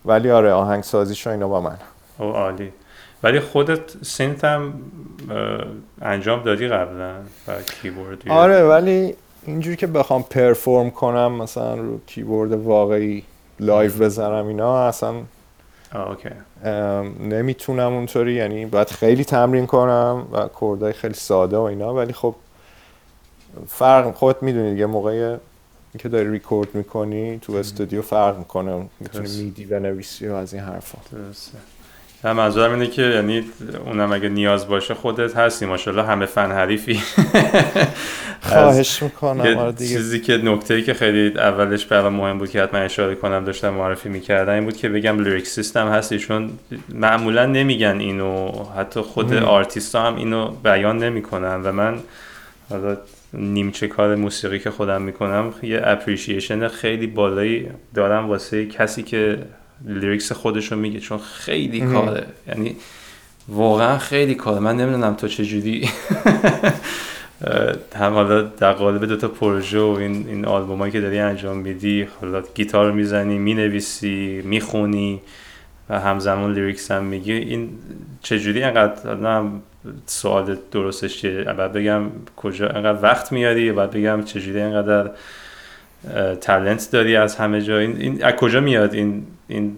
ولی آره آهنگسازیشو اینا با من. او عالی. ولی خودت synth هم انجام دادی قبلا بر کیبورد آره ولی اینجوری که بخوام perform کنم مثلا رو کیبورد واقعی live بزنم اینا اصلا okay. نمی‌تونم اونطوری. یعنی باید خیلی تمرین کنم و chord ای خیلی ساده و اینا ولی خب فرق خودت می‌دونی دیگه موقع که داری ریکورد می‌کنی تو استودیو فرق می‌کنه می‌تونی MIDI بنویسی و از این حرفا. درسته. هم منظورم اینه که یعنی اونم اگه نیاز باشه خودت هستی ماشاءالله همه فن حریفی. خواهش می‌کنم. آره دیگه. چیزی که نکته ای که خیلی اولش برام مهم بود که حتما اشاره کنم داشتم معرفی می‌کردم این بود که بگم lyricist هستی چون معمولا نمیگن اینو حتی خود آرتیست هم اینو بیان نمی‌کنن و من حالا نیمچه کار موسیقی که خودم می‌کنم یه appreciation خیلی بالایی دارم واسه کسی که lyrics خودش رو میگه چون خیلی کاره. یعنی واقعا خیلی کاره. من نمی‌دونم تو چجوری هم حالا در قالب دوتا پروژه و این, این آلبومایی که داری انجام میدی حالا گیتار می‌زنی می‌نویسی می‌خونی و همزمان lyrics هم میگی این چجوری انقدر نه سوال درستش چیه؟ بعد بگم کجا انقدر وقت میاری بعد بگم چجوری انقدر talent داری از همه جا. این, این از کجا میاد این این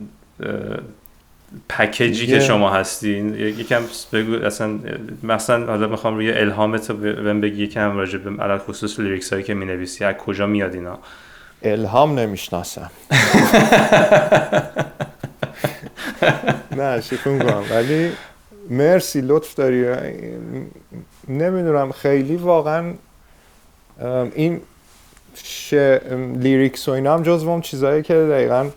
package ی که شما هستین یکم بگو اصلا مثلا حالا می‌خوام روی الهامت رو بهم بگی یکم راجع به علی الخصوص lyrics هایی که می‌نویسی از کجا میاد اینا؟ الهام نمی‌شناسم. نه شکون کنم ولی مرسی لطف داری. نمی‌دونم خیلی واقعا این. لیریکس و اینا هم جزو اون چیزهایی که دقیقا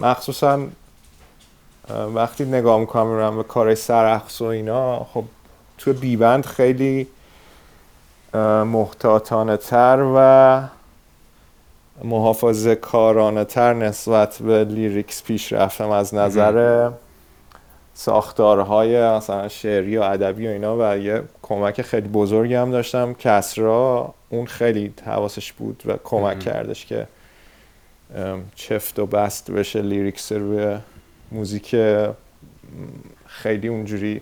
مخصوصا وقتی نگاه می‌کنم میرم به کار سرخص و اینا خب تو بیبند خیلی محتاطانه تر و محافظه کارانه تر نسبت به lyrics پیش رفتم از نظر ساختارهای مثلا شعری و ادبی و اینا و یه کمک خیلی بزرگی هم داشتم. کسرا اون خیلی حواسش بود و کمک کردش که چفت و بست بشه lyrics روی موزیک خیلی اونجوری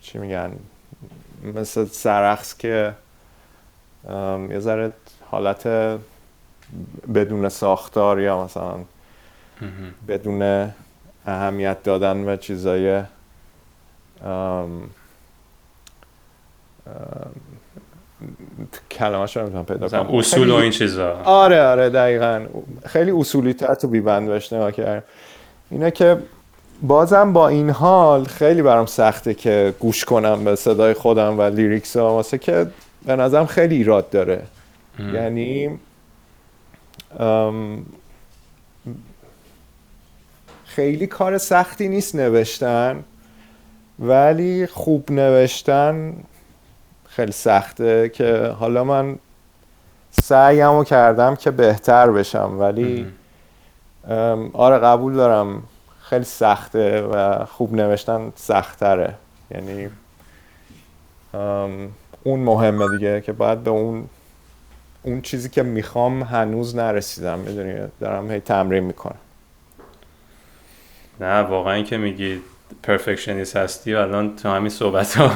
چی میگن مثل سرخص که یه ذره حالت بدون ساختار یا مثلا بدون اهمیت دادن و چیزای کلمه‌اش رو نمی‌تونم پیدا کنم. اصول و این چیزا. آره آره دقیقا. خیلی اصولی تر تو بیبند بهش نگاه کردم اینه که بازم با این حال خیلی برام سخته که گوش کنم به صدای خودم و لیریکس ها واسه که به نظرم خیلی ایراد داره. یعنی خیلی کار سختی نیست نوشتن ولی خوب نوشتن خیلی سخته که حالا من سعیمو کردم که بهتر بشم ولی آره قبول دارم خیلی سخته و خوب نوشتن سختره. یعنی اون مهمه دیگه که باید به اون اون چیزی که می‌خوام هنوز نرسیدم می‌دونی؟ دارم هی تمرین می‌کنم. نه واقعا که میگی پرفکشنیست هستی و الان تو همین صحبت ها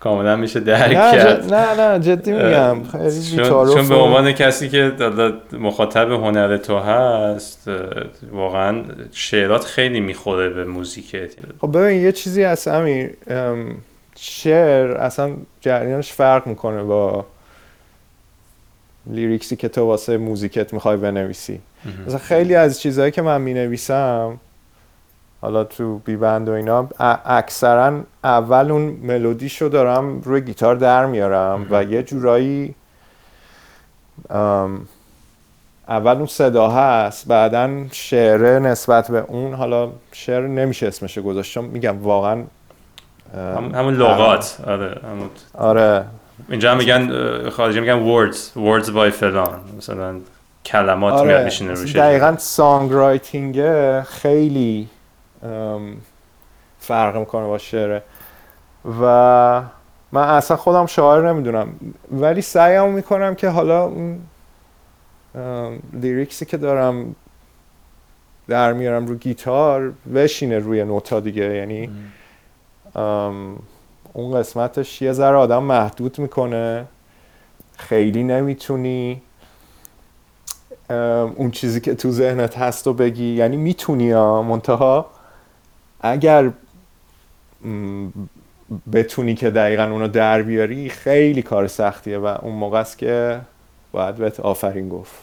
کاملا میشه درک کرد. نه نه جدی میگم. خیلی چون, چون به عنوان کسی که مخاطب هنر تو هست واقعا شعرات خیلی می‌خوره به موزیکت خب ببین یه چیزی هست امیر. شعر اصلا جریانش فرق می‌کنه با لیریکسی که تو واسه موزیکت می‌خوای بنویسی. مثلا خیلی از چیزهایی که من می‌نویسم حالا تو بیبند و اینا اکثرا اول اون ملودیشو دارم روی گیتار در میارم و یه جورایی اول اون صدا هست بعدا شعره نسبت به اون حالا شعر نمیشه اسمش گذاشت میگم واقعا همون لغات آره همون آره. اینجا هم میگن خارجی میگن words words by فلان مثلا کلمات آره. میاد میشینه روش دقیقا songwriting خیلی فرق می‌کنه با شعره و من اصلا خودم شاعر نمی‌دونم. ولی سعیم می‌کنم که حالا اون لیریکسی که دارم در میارم رو گیتار بشینه روی نوتا دیگه. یعنی اون قسمتش یه ذره آدم محدود می‌کنه. خیلی نمی‌تونی اون چیزی که تو ذهنت هست و بگی. یعنی می‌تونی ها منتها اگر بتونی که دقیقا اونو در بیاری خیلی کار سختیه و اون موقع است که باید بهت آفرین گفت.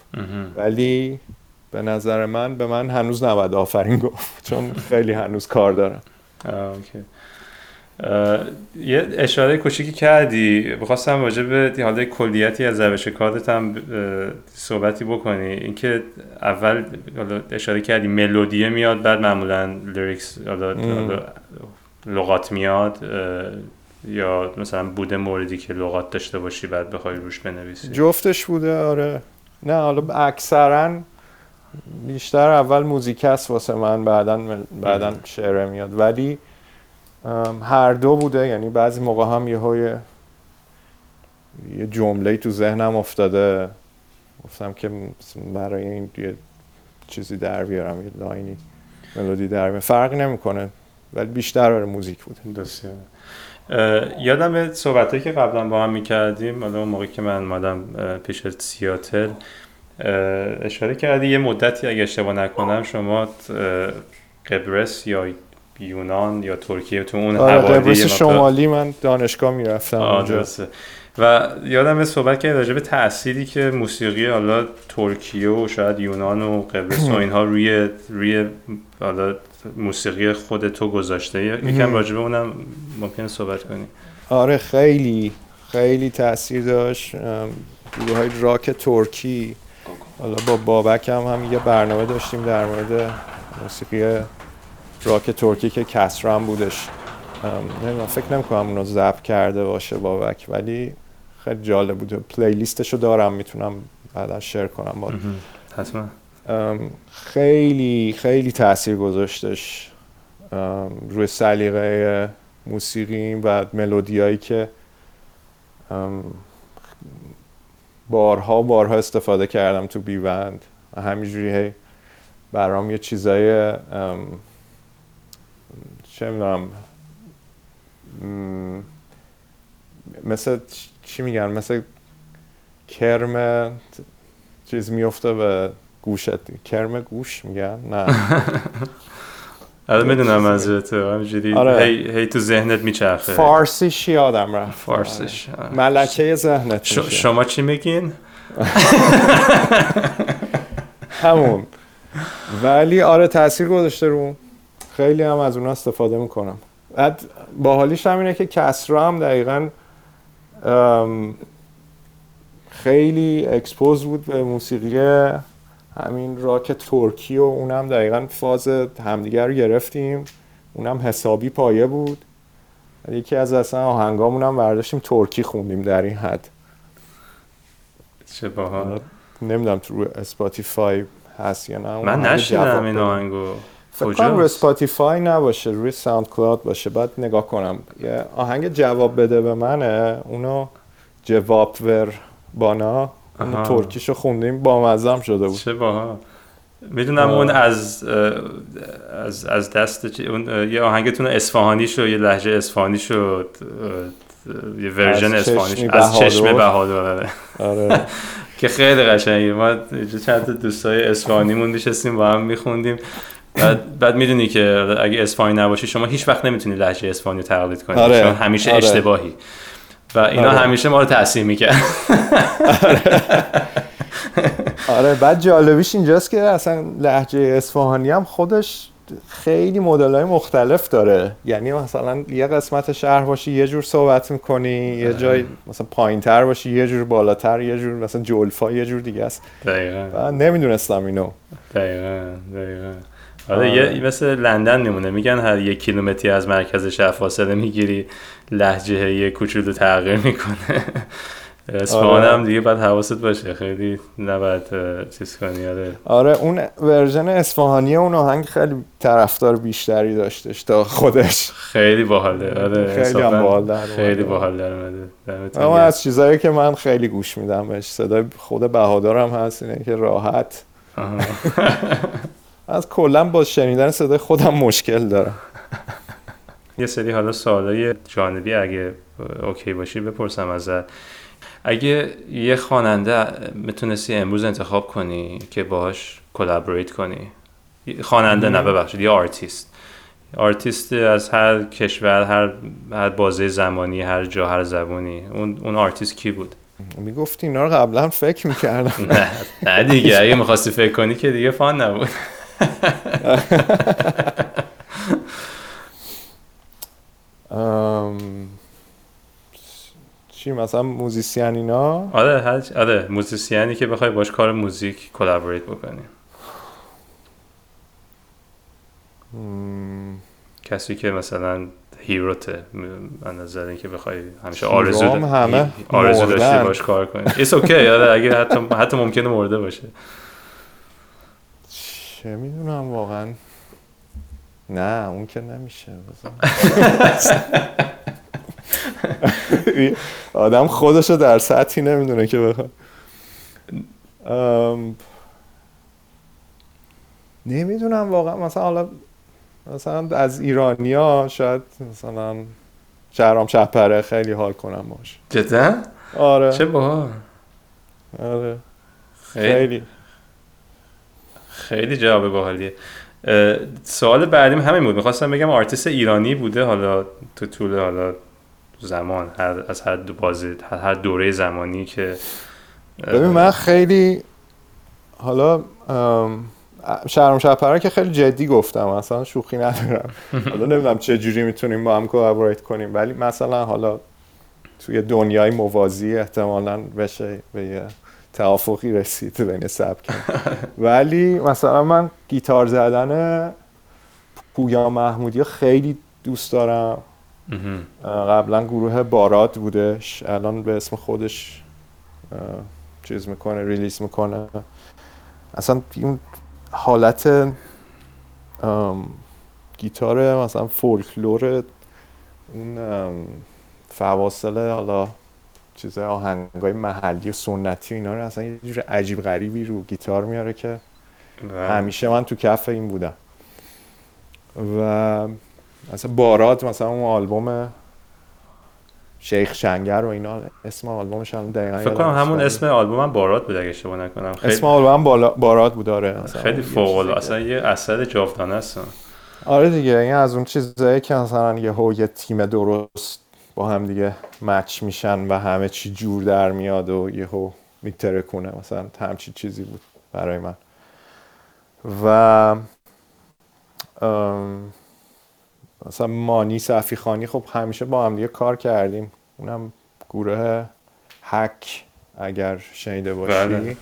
ولی به نظر من به من هنوز نباید آفرین گفت چون خیلی هنوز کار دارم. یه اشاره کوچیکی کردی. بخواستم راجع به حالا کلیتی از روش کارت هم صحبتی بکنی. اینکه اول اشاره کردی ملودیه میاد بعد معمولا لیریکس لغات میاد یا مثلا بوده موردی که لغات داشته باشی بعد بخوای روش بنویسی. جفتش بوده آره. نه حالا اکثرا بیشتر اول موزیک است واسه من بعدا بعدا شعر میاد. ولی هر دو بوده یعنی بعضی موقع هم یه های یه جمله تو ذهنم افتاده. گفتم که برای این یه چیزی در بیارم یه لاینی ملودی در بیارم. فرق نمی‌کنه ولی بیشتر برای موزیک بوده. درسته یادم به صحبتایی که قبلا با هم می‌کردیم حالا اون موقعی که من مادم پیش سیاتل اشاره کردی یه مدتی اگه اشتباه نکنم شما قبرس یا یونان یا ترکیه تو اون آره قبرس شمالی من دانشگاه می‌رفتم اونجا. و یادم به صحبت که راجع به تأثیری که موسیقی حالا ترکیه و شاید یونان و قبرس و اینها روی روی حالا موسیقی خود تو گذاشته. یکم راجع به اونم ممکن صحبت کنی. آره خیلی خیلی تاثیر داشت. گروه های راک ترکی. حالا با بابک هم, هم یه برنامه داشتیم در مورد موسیقی راک ترکی که کسرم بودش. نمی‌دونم فکر نمی‌کنم اونو زب کرده باشه بابک ولی خیلی جالب بوده پلیلیستشو دارم می‌تونم بعدا شیر کنم با. حتما. خیلی خیلی تاثیر گذاشتش. روی سلیقه موسیقی و ملودیایی که بارها بارها استفاده کردم تو بیوند و همینجوری برام یه چیزای چه می‌دونم مثل چی میگن؟ مثل کرم چیز میفته به گوشت. کرم گوش میگن؟ نه. آره می‌دونم از تو. همینجوری آره. هی, هی تو ذهنت میچرخه. فارسیش یادم رفت. فارسیش آره. ملکه ذهنت ش... شما چی میگین؟ همون. ولی آره تاثیر گذاشته رو. خیلی هم از اونها استفاده می‌کنم. بعد باحالیش هم اینه که کسرا هم دقیقا خیلی expose بود به موسیقی همین راک ترکی و اونم دقیقا فاز همدیگر رو گرفتیم. اونم حسابی پایه بود. یکی از اصلا آهنگامون هم برداشتیم ترکی خوندیم در این حد. چه باحال. نمی‌دونم تو اسپاتیفای هست یا نه من نشنیدم این آهنگو. فکر کنم روی اسپاتیفای نباشه روی ساوند کلاود باشه. بعد نگاه کنم. یه آهنگ جواب بده به منه. اونو جواب ور بانا. اونو ترکیشو خوندیم. با مزم شده بود. چه باها می‌دونم اون از از از دست اون یه آهنگتون اصفهانی شد یه لحجه اصفهانی شد. یه ورژن اصفهانی از چشم بهادر آره. که خیلی قشنگه. ما چند تا دوستای اصفهانیمون نشستیم با هم میخوندیم. بعد, بعد می‌دونی که اگه اصفهانی نباشی شما هیچ وقت نمی‌تونی لهجه اصفهانی رو تقلید کنی. آره. چون همیشه آره. اشتباهی. و اینا آره. همیشه ما رو تاثیر می‌کرد. آره. بعد جالبیش اینجاست که اصلا لحجه اصفهانی هم خودش خیلی مدل های مختلف داره. یعنی مثلا یه قسمت شهر باشی یه جور صحبت می‌کنی یه جای مثلا پایین تر باشی یه جور بالاتر یه جور مثلا جلفا یه جور دیگه است. دقیقا. و نمی‌دونستم اینو. دقیقا دقیقا. آره یه مثل لندن نمونه. میگن هر یک کیلومتری از مرکز شهر فاصله می‌گیری لحجه یه کوچولو تغییر می‌کنه. اصفهان هم دیگه باید حواست باشه. خیلی نباید چیز کنی. آره. آره اون ورژن اصفهانی اون آهنگ خیلی طرفدار بیشتری داشتش تا خودش. خیلی باحاله. آره خیلی باحال در. خیلی باحال در اومده. اما. از چیزایی که من خیلی گوش میدم بهش صدای خود بهادارم هست اینه که راحت. از کلا با شنیدن صدای خودم مشکل دارم. یه سری حالا سوالای جانبی اگه okay باشی بپرسم ازت. اگه یه خواننده می‌تونستی امروز انتخاب کنی که باهاش collaborate کنی؟ خواننده نه ببخشید یه artist artist از هر کشور هر هر بازه زمانی هر جا هر زبونی. اون اون آرتیست کی بود؟ می‌گفتی اینا رو قبلا فکر می‌کردم. نه دیگه. اگه می‌خواستی فکر کنی که دیگه fun نبود. چی مثلا موزیسین اینا؟ آره هر آره موزیسینی که بخوای باش کار موزیک collaborate بکنی. کسی که مثلا hero ته از نظر اینکه بخوای همیشه آرزو همه آرزو داشتی. باش کار کنی. it's okay آره اگه حتی حتی ممکنه مرده باشه. چه می‌دونم واقعا. نه اون که نمیشه. بزن. آدم خودشو در سطحی نمی‌دونه که بخواد. ام، نمی‌دونم واقعا. مثلا حالا مثلا از ایرانیا شاید مثلا شهرام شهپره خیلی حال کنم باش جدا؟ آره. چه باحال. آره. خیلی. خیلی جواب باحالیه سوال بعدیم همین بود. می‌خواستم بگم آرتیست ایرانی بوده حالا تو طول حالا زمان هر از هر دو بازی هر هر دوره زمانی که ببین من خیلی حالا ام، شهرام شهپره که خیلی جدی گفتم اصلا شوخی ندارم. حالا نمی‌دونم چه جوری می‌تونیم با هم collaborate کنیم ولی مثلا حالا توی دنیای موازی احتمالا بشه به یه توافقی رسید بین سبک. ولی مثلا من گیتار زدن پویا محمودی خیلی دوست دارم. قبلا گروه باراد بودش. الان به اسم خودش چیز می‌کنه ریلیز می‌کنه. اصلا این حالت گیتار مثلا فولکلور اون فواصل حالا چیزای آهنگای محلی و سنتی و اینا رو اصلا یه جور عجیب غریبی رو گیتار میاره که و- همیشه من تو کف این بودم. و مثلا بارات مثلا اون آلبوم شیخ شنگر و اینا اسم آلبومش هم دقیقا فکر کنم همون اسم آلبوم هم بارات بود اگه اشتباه نکنم. خیلی اسم آلبوم بالا بارات بود مثلا خیلی فوق العاده اصلا یه اثر جاودانه است. آره دیگه این از اون چیزایی که مثلا یه هو یه تیم درست با هم دیگه مچ میشن و همه چی جور در میاد و یه هو میترکونه مثلا همچی چیزی بود برای من. و مثلا مانی صفی خانی خب همیشه با هم دیگه کار کردیم. اونم گروه هک اگر شنیده باشی. بله.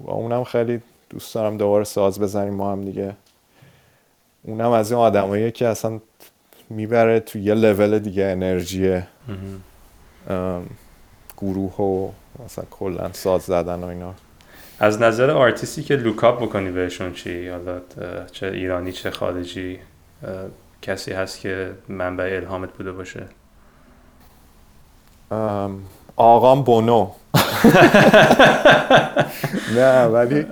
و اونم خیلی دوست دارم دوباره ساز بزنیم با هم دیگه. اونم از این آدماییه که اصلا می‌بره تو یه لول دیگه انرژی گروه و مثلا کلا ساز زدن و اینا. از نظر آرتیستی که look up بکنی بهشون چی؟ حالا چه ایرانی چه خارجی کسی هست که منبع الهامت بوده باشه؟ ام، آقام بونو. نه ولی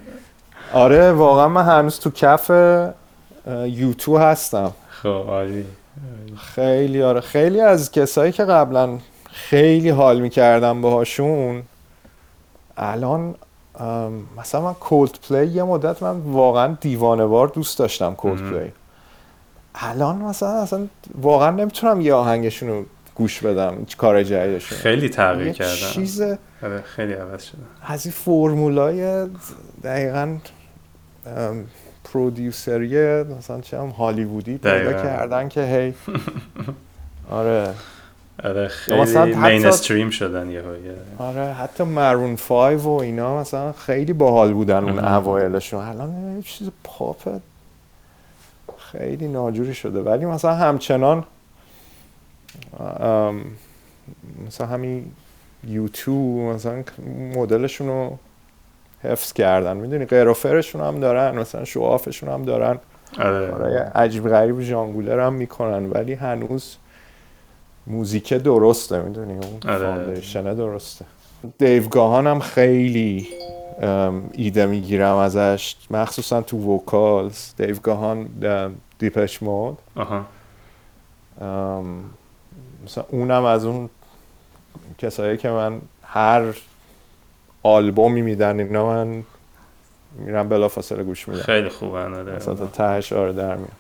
آره واقعا من هنوز تو کف اه، U2 هستم. خب عالی. خیلی آره. خیلی از کسایی که قبلا خیلی حال می‌کردم باهاشون الان مثلا من Coldplay یه مدت من واقعا دیوانوار دوست داشتم Coldplay الان مثلا اصلا واقعا نمی‌تونم یه آهنگشون رو گوش بدم کار جدیدشون. خیلی تغییر کردن. چیز آره خیلی عوض شده. از این فرمولای دقیقا ام، producer ی مثلا چه هم هالیوودی پیدا. کردن که هی. آره. آره خیلی حتی- مینستریم شدن یه آره حتی مرون 5 و اینا مثلا خیلی باحال بودن اون. اوایلشون. الان یه چیز پاپ خیلی ناجوری شده. ولی مثلا همچنان مثلا همین یوتیوب مثلا مدلشون رو حفظ کردن. می‌دونی قیروفرشون هم دارن مثلا شوافشون هم دارن. آره. آره عجیب غریب ژانگولر هم می‌کنن ولی هنوز موزیک درسته می‌دونی؟ اون آره. foundation درسته. Dave Gahan هم خیلی ایده می‌گیرم ازش. مخصوصا تو vocals Dave Gahan, Depeche Mode مثلا اونم از اون کسایی که من هر آلبومی میدن اینا من میرم بلافاصله گوش میدم. خیلی خوبن آره. مثلا تا تهش آره در میاد.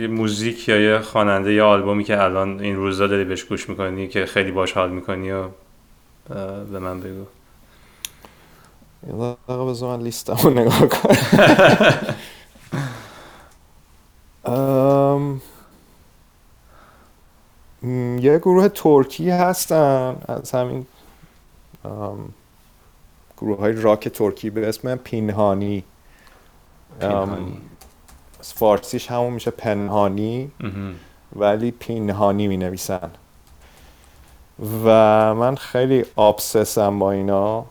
یه موزیک یا یه خواننده یا آلبومی که الان این روزا داری بهش گوش می‌کنی که خیلی باش حال می‌کنی و به من بگو. یه دقیقه بذار من لیستم رو نگاه کنم. یه گروه ترکی هستن از همین گروه های راک ترکی به اسم پینهانی پینهانی. فارسیش همون میشه پنهانی. ولی پینهانی می نویسن و من خیلی obsessed م با اینا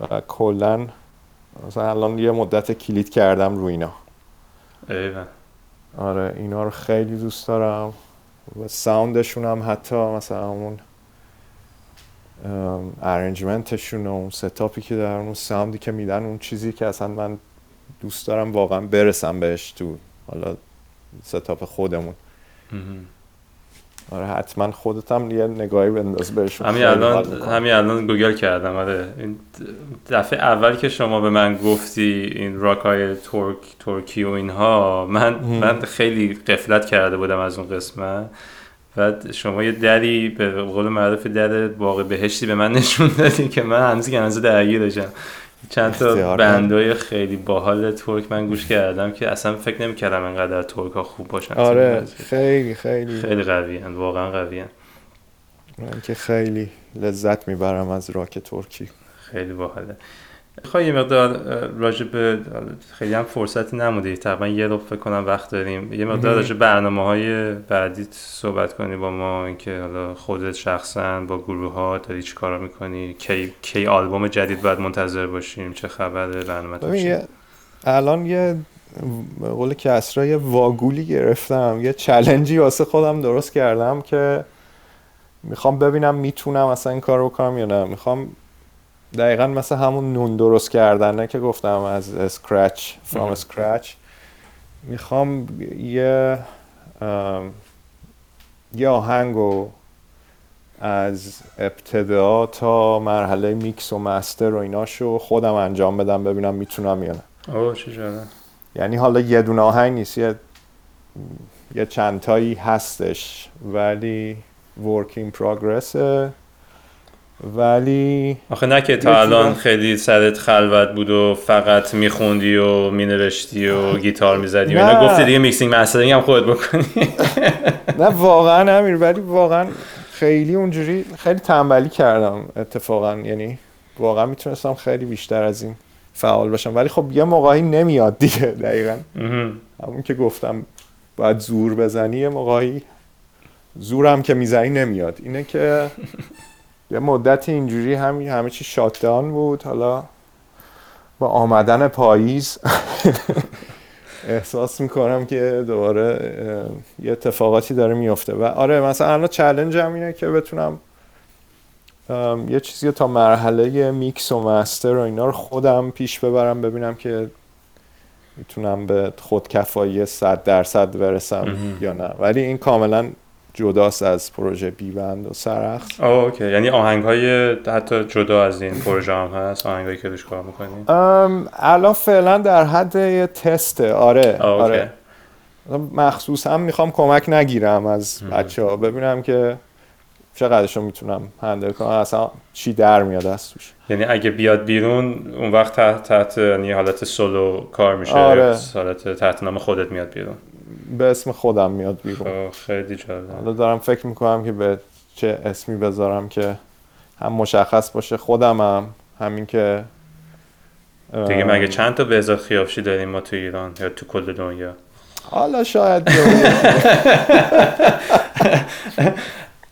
و کلا مثلا الان یه مدت کلید کردم رو اینا ایوه. آره اینا رو خیلی دوست دارم و sound شون هم حتی مثلا اون arrangement شون و اون setup ی که دارن اون sound ی که میدن اون چیزی که اصلا من دوست دارم واقعا برسم بهش تو حالا setup خودمون. آره حتما خودت هم یه نگاهی بنداز بهشون. همین الان. همین الان گوگل کردم آره. این دفعه اول که شما به من گفتی این راک های ترک ترکی و اینها من من خیلی غفلت کرده بودم از اون قسمت. بعد شما یه دری به قول معروف در باقی بهشتی به من نشون دادی که من هنوز که هنوز درگیرشم. چند تا بندای خیلی باحال ترک من گوش کردم که اصلا فکر نمی‌کردم انقدر ترک ها خوب باشن. آره خیلی خیلی. خیلی قوی واقعا قوی من که خیلی لذت می‌برم از راک ترکی. خیلی باحاله. خواهی یه مقدار راجع به خیلی هم فرصتی نموده. تقریبا یه رو فکر کنم وقت داریم. یه مقدار راجع برنامه های بعدی صحبت کنی با ما. اینکه حالا خودت شخصا با گروه ها داری چی کارا می‌کنی؟ کی, کی آلبوم جدید باید منتظر باشیم؟ چه خبره؟ برنامه الان یه به قول کسرا یه واگولی گرفتم. یه challenge ی واسه خودم درست کردم که می‌خوام ببینم می‌تونم اصلا این کار رو کنم یا نه. می‌خوام دقیقا مثل همون نون درست کردنه که گفتم از scratch from. scratch می‌خوام یه یه آهنگو از ابتدا تا مرحله میکس و master و ایناشو خودم انجام بدم ببینم می‌تونم یا نه. اوه چه جالب. یعنی حالا یه دونه آهنگ نیست یه یه چند تایی هستش ولی in progress ولی آخه نه که تا الان. خیلی سرت خلوت بود و فقط میخوندی و مینوشتی و گیتار می‌زدی و نه. اینا گفتی دیگه mixing mastering هم خودت بکنی. نه واقعا امیر ولی واقعا خیلی اونجوری خیلی تنبلی کردم اتفاقا. یعنی واقعا می‌تونستم خیلی بیشتر از این فعال باشم. ولی خب یه موقعی نمیاد دیگه دقیقا. همون که گفتم باید زور بزنی یه موقعی زورم که می‌زنی نمیاد. اینه که یه مدت اینجوری همین همه چی شاتدان بود حالا با آمدن پاییز احساس می‌کنم که دوباره یه اتفاقاتی داره میفته و آره مثلا الان چلنج هم اینه که بتونم یه چیزی تا مرحله میکس و master و اینا رو خودم پیش ببرم ببینم که می‌تونم به خودکفایی صد درصد برسم. یا نه ولی این کاملا جداست از پروژه بی‌بند و سرخس آه okay. یعنی آهنگ های حتی جدا از این پروژه هم هست آهنگ هایی که روش کار می‌کنی؟ ام، الان فعلا در حد یه تسته آره آه،. آره. مخصوصا می‌خوام کمک نگیرم از بچه ها ببینم که چقدرشو می‌تونم هندل کنم. اصلا چی در میاد از توش. یعنی اگه بیاد بیرون اون وقت تحت, تحت یعنی حالت سولو کار میشه. آره. حالت تحت نام خودت میاد بیرون. به اسم خودم میاد بیرون. خیلی جالب. حالا دارم فکر می‌کنم که به چه اسمی بذارم که هم مشخص باشه. خودمم همین که دیگه مگه چند تا بهزاد خیافشی داریم ما تو ایران یا تو کل دنیا؟ حالا شاید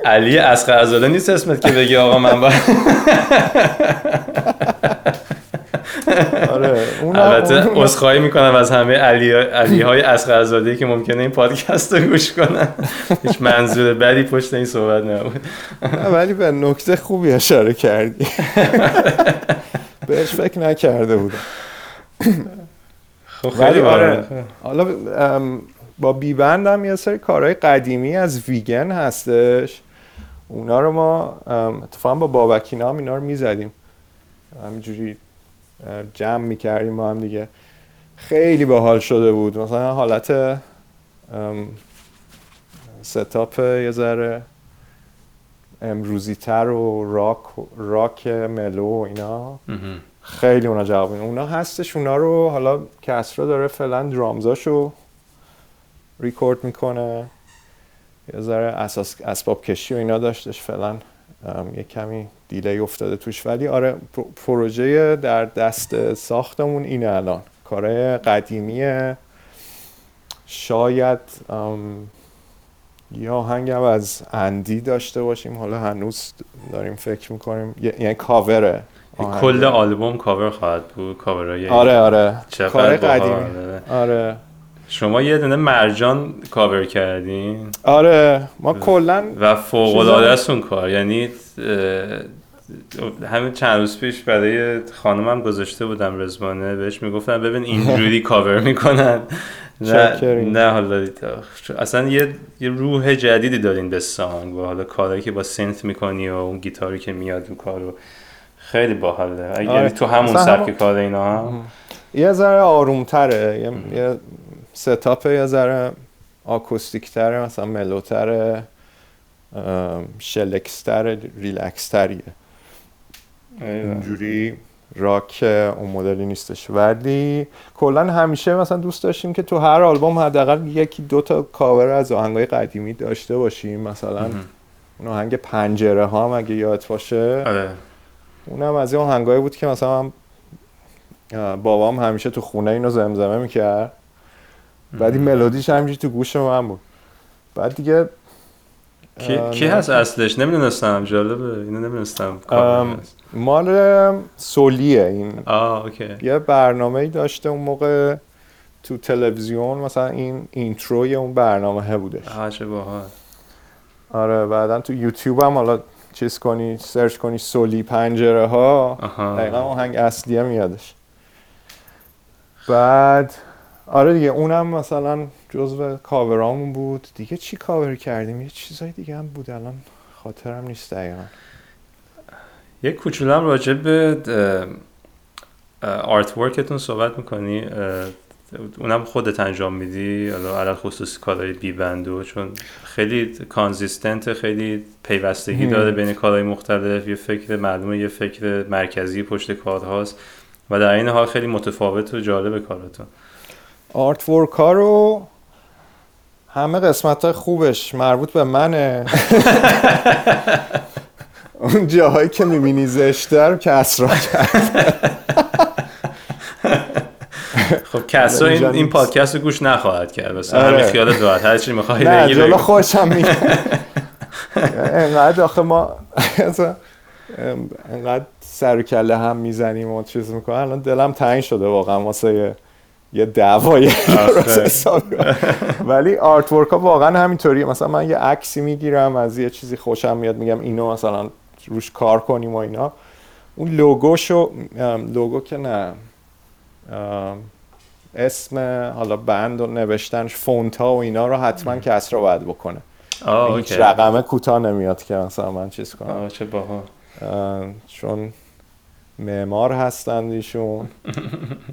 علی اصغرزاده نیست اسمت که بگی آقا من با آره اونم- البته عذرخواهی می‌کنم از همه علی علی های اصغرزاده که ممکنه این پادکست رو گوش کنن. هیچ منظور بدی پشت این صحبت نبود. ولی به نکته خوبی اشاره کردی. بهش فکر نکرده بودم. خب خیلی آره حالا با بیبندم یه سری کارهای قدیمی از ویگن هستش. اونا رو ما اتفاقا با بابکینا هم اینا رو می‌زدیم. همینجوری جمع می‌کردیم با هم دیگه. خیلی باحال شده بود. مثلا حالت ستاپ یه ذره امروزی تر و راک راک ملو و اینا. خیلی اونا جواب میدن. اونا هستش اونا رو حالا کسرا داره فعلا درامزاشو ریکورد می‌کنه. یه ذره اساس اسباب کشی و اینا داشتش فعلا. یه کمی delay ی افتاده توش. ولی آره پرو- پروژه در دست ساختمون اینه الان. کاره قدیمیه شاید یه آهنگ هم از اندی داشته باشیم. حالا هنوز داریم فکر می‌کنیم. یعنی کاوره. کل آلبوم کاور خواهد بود. کاورای آره آره. کار. قدیمی. آره. شما یه دونه مرجان کاور کردین؟ آره ما کلا و فوق العاده اون کار. یعنی همین چند روز پیش برای خانمم گذاشته بودم رزوانه بهش می‌گفتم ببین اینجوری کاور می‌کنن. نه. نه حالا اصلا یه, یه روح جدیدی دارین به سانگ و حالا کارهایی که با سنت می‌کنی و اون گیتاری که میاد رو. کارو خیلی باحاله. اگه آره. تو همون سبک کار اینا هم. یه ذره آرومتره. یه, یه ستاپ یه ذره آکوستیکتره مثلا ملوتره شلکستر ریلکستریه. اینجوری راک اون مدلی نیستش. ولی کلا همیشه مثلا دوست داشتیم که تو هر آلبوم حداقل یکی دو تا کاور از آهنگای قدیمی داشته باشیم. مثلا اون آهنگ پنجره ها هم اگه یادت باشه. آره. اونم از این آهنگایی بود که مثلا بابام همیشه تو خونه اینو زمزمه می‌کرد. بعد این ملودیش همینجوری تو گوش من بود. بعد دیگه کی, کی. هست اصلش؟ نمی‌دونستم جالبه. اینو نمی‌دونستم. مال سولیه این. آه اوکی. یه برنامه ای داشته اون موقع تو تلویزیون مثلا این اینتروی اون برنامه بودش. آه باحال. آره بعدا تو یوتیوب هم حالا چیز کنی search کنی سولی پنجره ها آها. دقیقا آهنگ اصلیه میادش. بعد آره دیگه اونم مثلا جزو کاورامون بود. دیگه چی کاور کردیم؟ یه چیزای دیگه هم بود. الان خاطرم نیست دقیقا. یه کوچولم راجع به artwork تون صحبت می‌کنی؟ اونم خودت انجام میدی؟ حالا علی الخصوص کارهای بی بند و چون خیلی کانزیستنت خیلی پیوستگی داره بین کارهای مختلف. یه فکر معلومه یه فکر مرکزی پشت کارهاست و در این حال خیلی متفاوت و جالب کارتون آرت ورک ها رو همه قسمت های خوبش مربوط به منه اون جاهایی که می‌بینی زشته رو کسرا کرد خب کسا این, این. پادکست رو گوش نخواهد کرد بس آره. همین خیالت راحت هر چی می‌خوای نه جلو. خوشم می انقدر آخه ما انقدر سر و کله هم می‌زنیم و چیز می‌کنم الان دلم تنگ شده واقعا واسه یه- دعوای. ولی آرت ورک ها واقعا همینطوریه. مثلا من یه عکسی می‌گیرم از یه چیزی خوشم میاد میگم اینو مثلا روش کار کنیم و اینا. اون لوگوشو لوگو که نه. اسم حالا بند و نوشتنش فونت ها و اینا رو حتما کس رو باید بکنه. آه هیچ رقمه کوتاه نمیاد که مثلا من چیز کنم. چه اه، چون معمار هستند ایشون.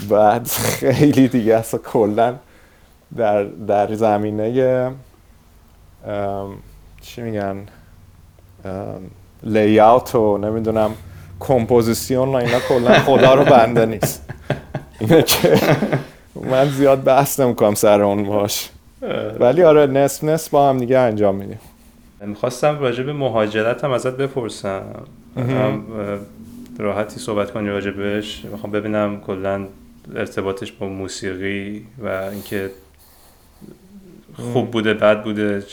بعد خیلی دیگه اصلا کلا در, در زمینه چی میگن؟ لیاوت و نمی‌دونم کمپوزیسیون و اینا کلا خدا رو بنده نیست. اینه که من زیاد بحث نمی‌کنم سر اون باش. ولی آره نصف نصف با هم دیگه انجام میدیم. می‌خواستم راجع به مهاجرت هم ازت بپرسم. راحتی صحبت کنی راجع بهش. می‌خوام ببینم کلا ارتباطش با موسیقی و اینکه خوب بوده بد بوده.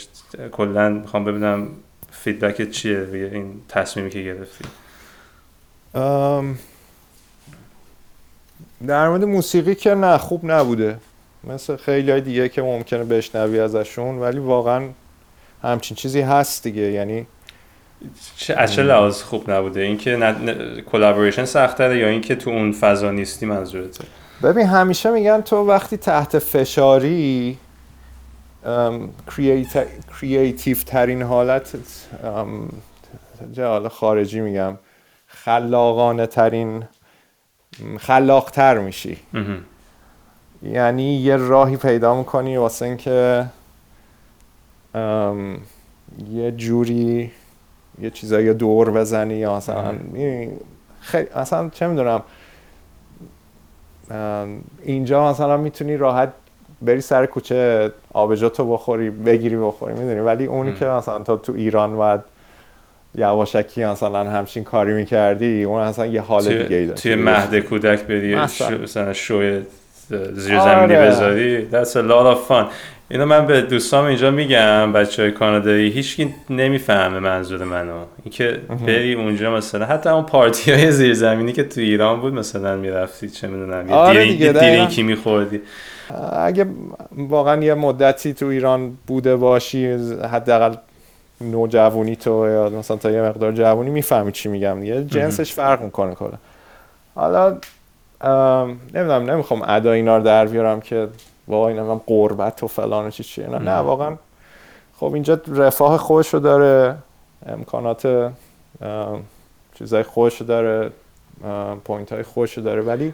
کلا می‌خوام ببینم feedback چیه روی این تصمیمی که گرفتی. ام، در مورد موسیقی که نه خوب نبوده. مثل خیلی های دیگه که ممکنه بشنوی ازشون ولی واقعا همچین چیزی هست دیگه. یعنی چه از چه لحاظ خوب نبوده؟ اینکه collaboration سختره یا اینکه تو اون فضا نیستی منظورته؟ ببین همیشه میگن تو وقتی تحت فشاری کرییتیو ترین حالت حالا خارجی میگم خلاقانه ترین خلاق تر میشی. یعنی یه راهی پیدا می‌کنی واسه اینکه یه جوری یه چیزایی دور بزنی یا مثلا می‌دونی، خیلی اصلا چه می‌دونم اینجا مثلا می‌تونی راحت بری سر کوچه آبجاتو بخوری بگیری بخوری می‌دونی؟ ولی اونی که مثلا تا تو ایران باید یواشکی مثلا همچین کاری می‌کردی اون اصلا یه حال دیگه ای توی, داشت. توی مهد کودک بری مثلا. شو- زیر زمینی آره. بذاری. That's a lot of fun. اینو من به دوستام اینجا میگم بچه های کانادایی. هیچکی نمی‌فهمه منظور منو. اینکه بری اونجا مثلا حتی اون پارتی های زیر زمینی که تو ایران بود مثلا می‌رفتی چه می‌دونم یه آره دیرین-. دیرینکی میخوردی. اگه واقعا یه مدتی تو ایران بوده باشی حداقل نوجوانی تو یا مثلا تا یه مقدار جوانی می‌فهمی چی میگم دیگه. جنسش فرق می‌کنه کلا. حالا نمی‌دونم نمی‌خوام ادا اینا رو در بیارم که وای نمی‌دونم قربت و فلان و چی چیه نه نه. واقعا. خب اینجا رفاه خودشو داره امکانات ام، چیزای خودشو داره point های خودشو داره. ولی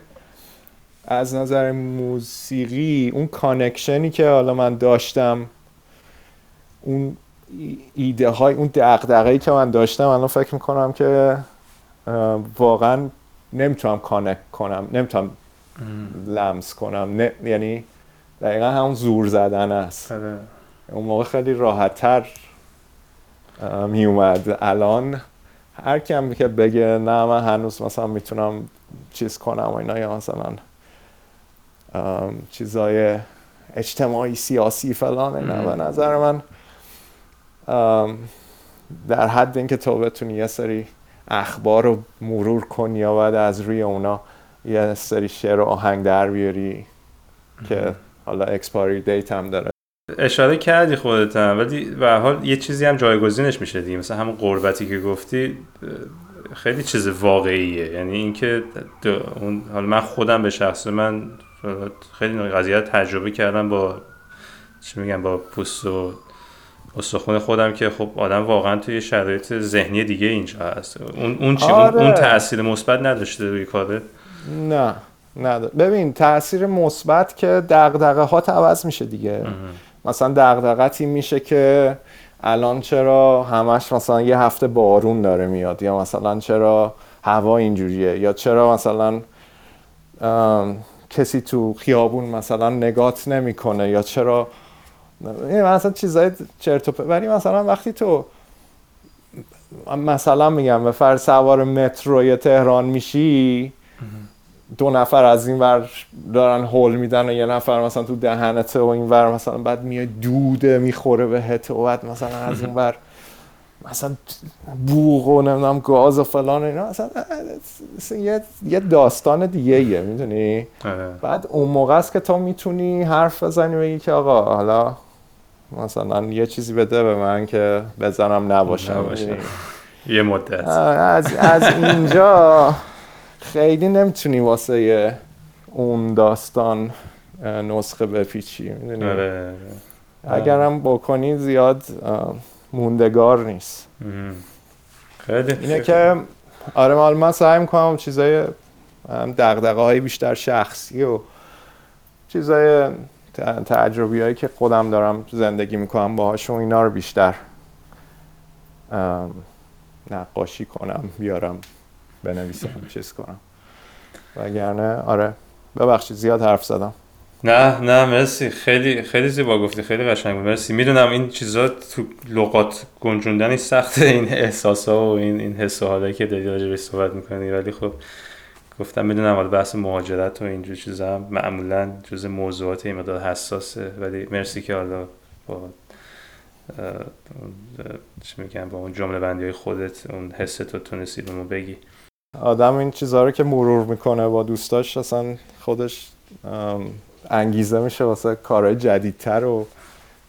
از نظر موسیقی اون connection ی که حالا من داشتم اون ای- ایده های اون دغدغه‌ای که من داشتم الان فکر می‌کنم که واقعا نمی‌تونم connect کنم نمی‌تونم لمس کنم. نه، یعنی دقیقا همون زور زدن است. آره. اون موقع خیلی راحتتر میومد الان هر کم که بگه نه من هنوز مثلا می‌تونم چیز کنم و اینا یا مثلا چیزای اجتماعی سیاسی فلان اینا به نظر من در حد اینکه تو بتونی یه سری اخبار رو مرور کنی یا بعد از روی اونا یه سری شعر و آهنگ در بیاری که حالا اکسپاری دیت هم داره. اشاره کردی خودت هم ولی به حال یه چیزی هم جایگزینش میشه دیگه. مثلا همون قربتی که گفتی خیلی چیز واقعیه. یعنی اینکه اون حالا من خودم به شخص من خیلی قضیه تجربه کردم با چی میگم با پوست و استخون خودم که خب آدم واقعا توی شرایط ذهنی دیگه اینجا هست. اون اون چی؟ اون- آره. اون تاثیر مثبت نداشته روی کاره؟ نه. نه ببین تاثیر مثبت که دغدغه ها عوض میشه دیگه. مثلا دغدغتی میشه که الان چرا همش مثلا یه هفته بارون داره میاد یا مثلا چرا هوا اینجوریه یا چرا مثلا کسی تو خیابون مثلا نگات نمی‌کنه یا چرا این مثلا چیزای چرت و پرت. ولی مثلا وقتی تو مثلا میگم به فرض سوار متروی تهران میشی دو نفر از این ور دارن هول میدن و یه نفر مثلا تو دهنته و این ور مثلا بعد میاد دوده می‌خوره بهت و بعد مثلا از این ور مثلا بوغ و نمی‌دونم گاز و فلان و اینا مثلا اصلا یه, یه داستان دیگه ایه می‌دونی آره. بعد اون موقع است که تو می‌تونی حرف بزنی بگی که آقا حالا مثلا یه چیزی بده به من که بزنم نباشم؟ یه مدت از, از اینجا خیلی نمی‌تونی واسه اون داستان نسخه بپیچی می‌دونی؟ آره اگرم بکنی زیاد موندگار نیست. خیلی اینه که آره مال من سعی می‌کنم چیزای دقدقه های بیشتر شخصی و چیزای تجربی هایی که خودم دارم زندگی می‌کنم باهاشون اینا رو بیشتر نقاشی کنم بیارم. بنویسم چیز کنم. وگرنه آره. ببخشید زیاد حرف زدم. نه نه مرسی. خیلی خیلی زیبا گفتی خیلی قشنگ بود. مرسی. می‌دونم این چیزا تو لغات گنجوندنی سخته این احساس ها و این این حس و حالایی که داری راجع صحبت می‌کنی. ولی خب گفتم می‌دونم حالا بحث مهاجرت و اینجور چیزا معمولا جز موضوعات این مدار حساسه. ولی مرسی که حالا با چی میگم با اون جمله بندی های خودت اون حس تو تونستی به ما بگی. آدم این چیزها رو که مرور می‌کنه با دوستاش اصلا خودش انگیزه میشه واسه کارهای جدیدتر و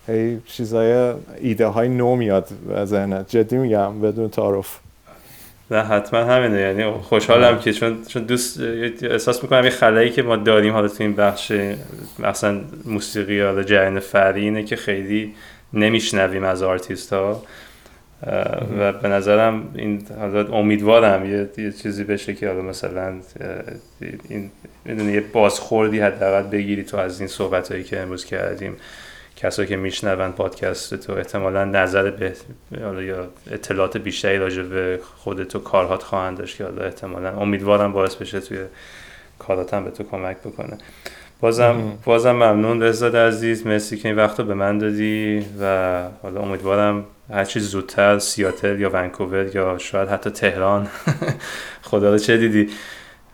هی چیزای ایده های نو میاد به ذهنت. جدی میگم بدون تعارف. نه حتما همینه. یعنی خوشحالم که چون چون دوست احساس می‌کنم یه خلایی که ما داریم حالا تو این بخش مثلا موسیقی یا جریان فری اینه که خیلی نمیشنویم از آرتیست ها و به نظرم این حالا امیدوارم یه, یه چیزی بشه که حالا مثلا این می‌دونی یه بازخوردی حداقل بگیری تو از این صحبت هایی که امروز کردیم. کسایی که میشنون پادکست تو احتمالا نظر به یا اطلاعات بیشتری راجع به خودت و کارهات خواهند داشت که حالا احتمالا امیدوارم باعث بشه توی کاراتم به تو کمک بکنه. بازم بازم ممنون رضا عزیز مرسی که این وقت رو به من دادی و حالا امیدوارم هر چیز زودتر سیاتل یا ونکوور یا شاید حتی تهران. خدا رو چه دیدی؟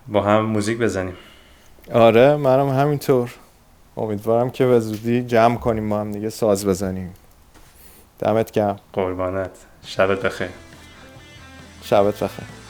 با هم موزیک بزنیم. آره منم همینطور. امیدوارم که به زودی جمع کنیم با هم دیگه ساز بزنیم. دمت گرم. قربانت. شبت بخیر. شبت بخیر.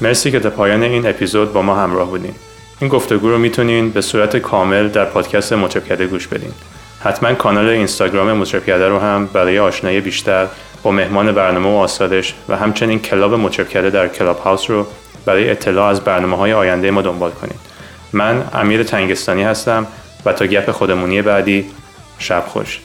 مرسی که تا پایان این اپیزود با ما همراه بودین. این گفتگو رو می‌تونین به صورت کامل در پادکست مطرب گوش بدین. حتما کانال اینستاگرام مطرب رو هم برای آشنایی بیشتر با مهمان برنامه و آثارش و همچنین کلاب مطرب در کلاب هاوس رو برای اطلاع از برنامه های آینده ما دنبال کنید. من امیر تنگستانی هستم و تا گپ خودمونی بعدی شب خوش.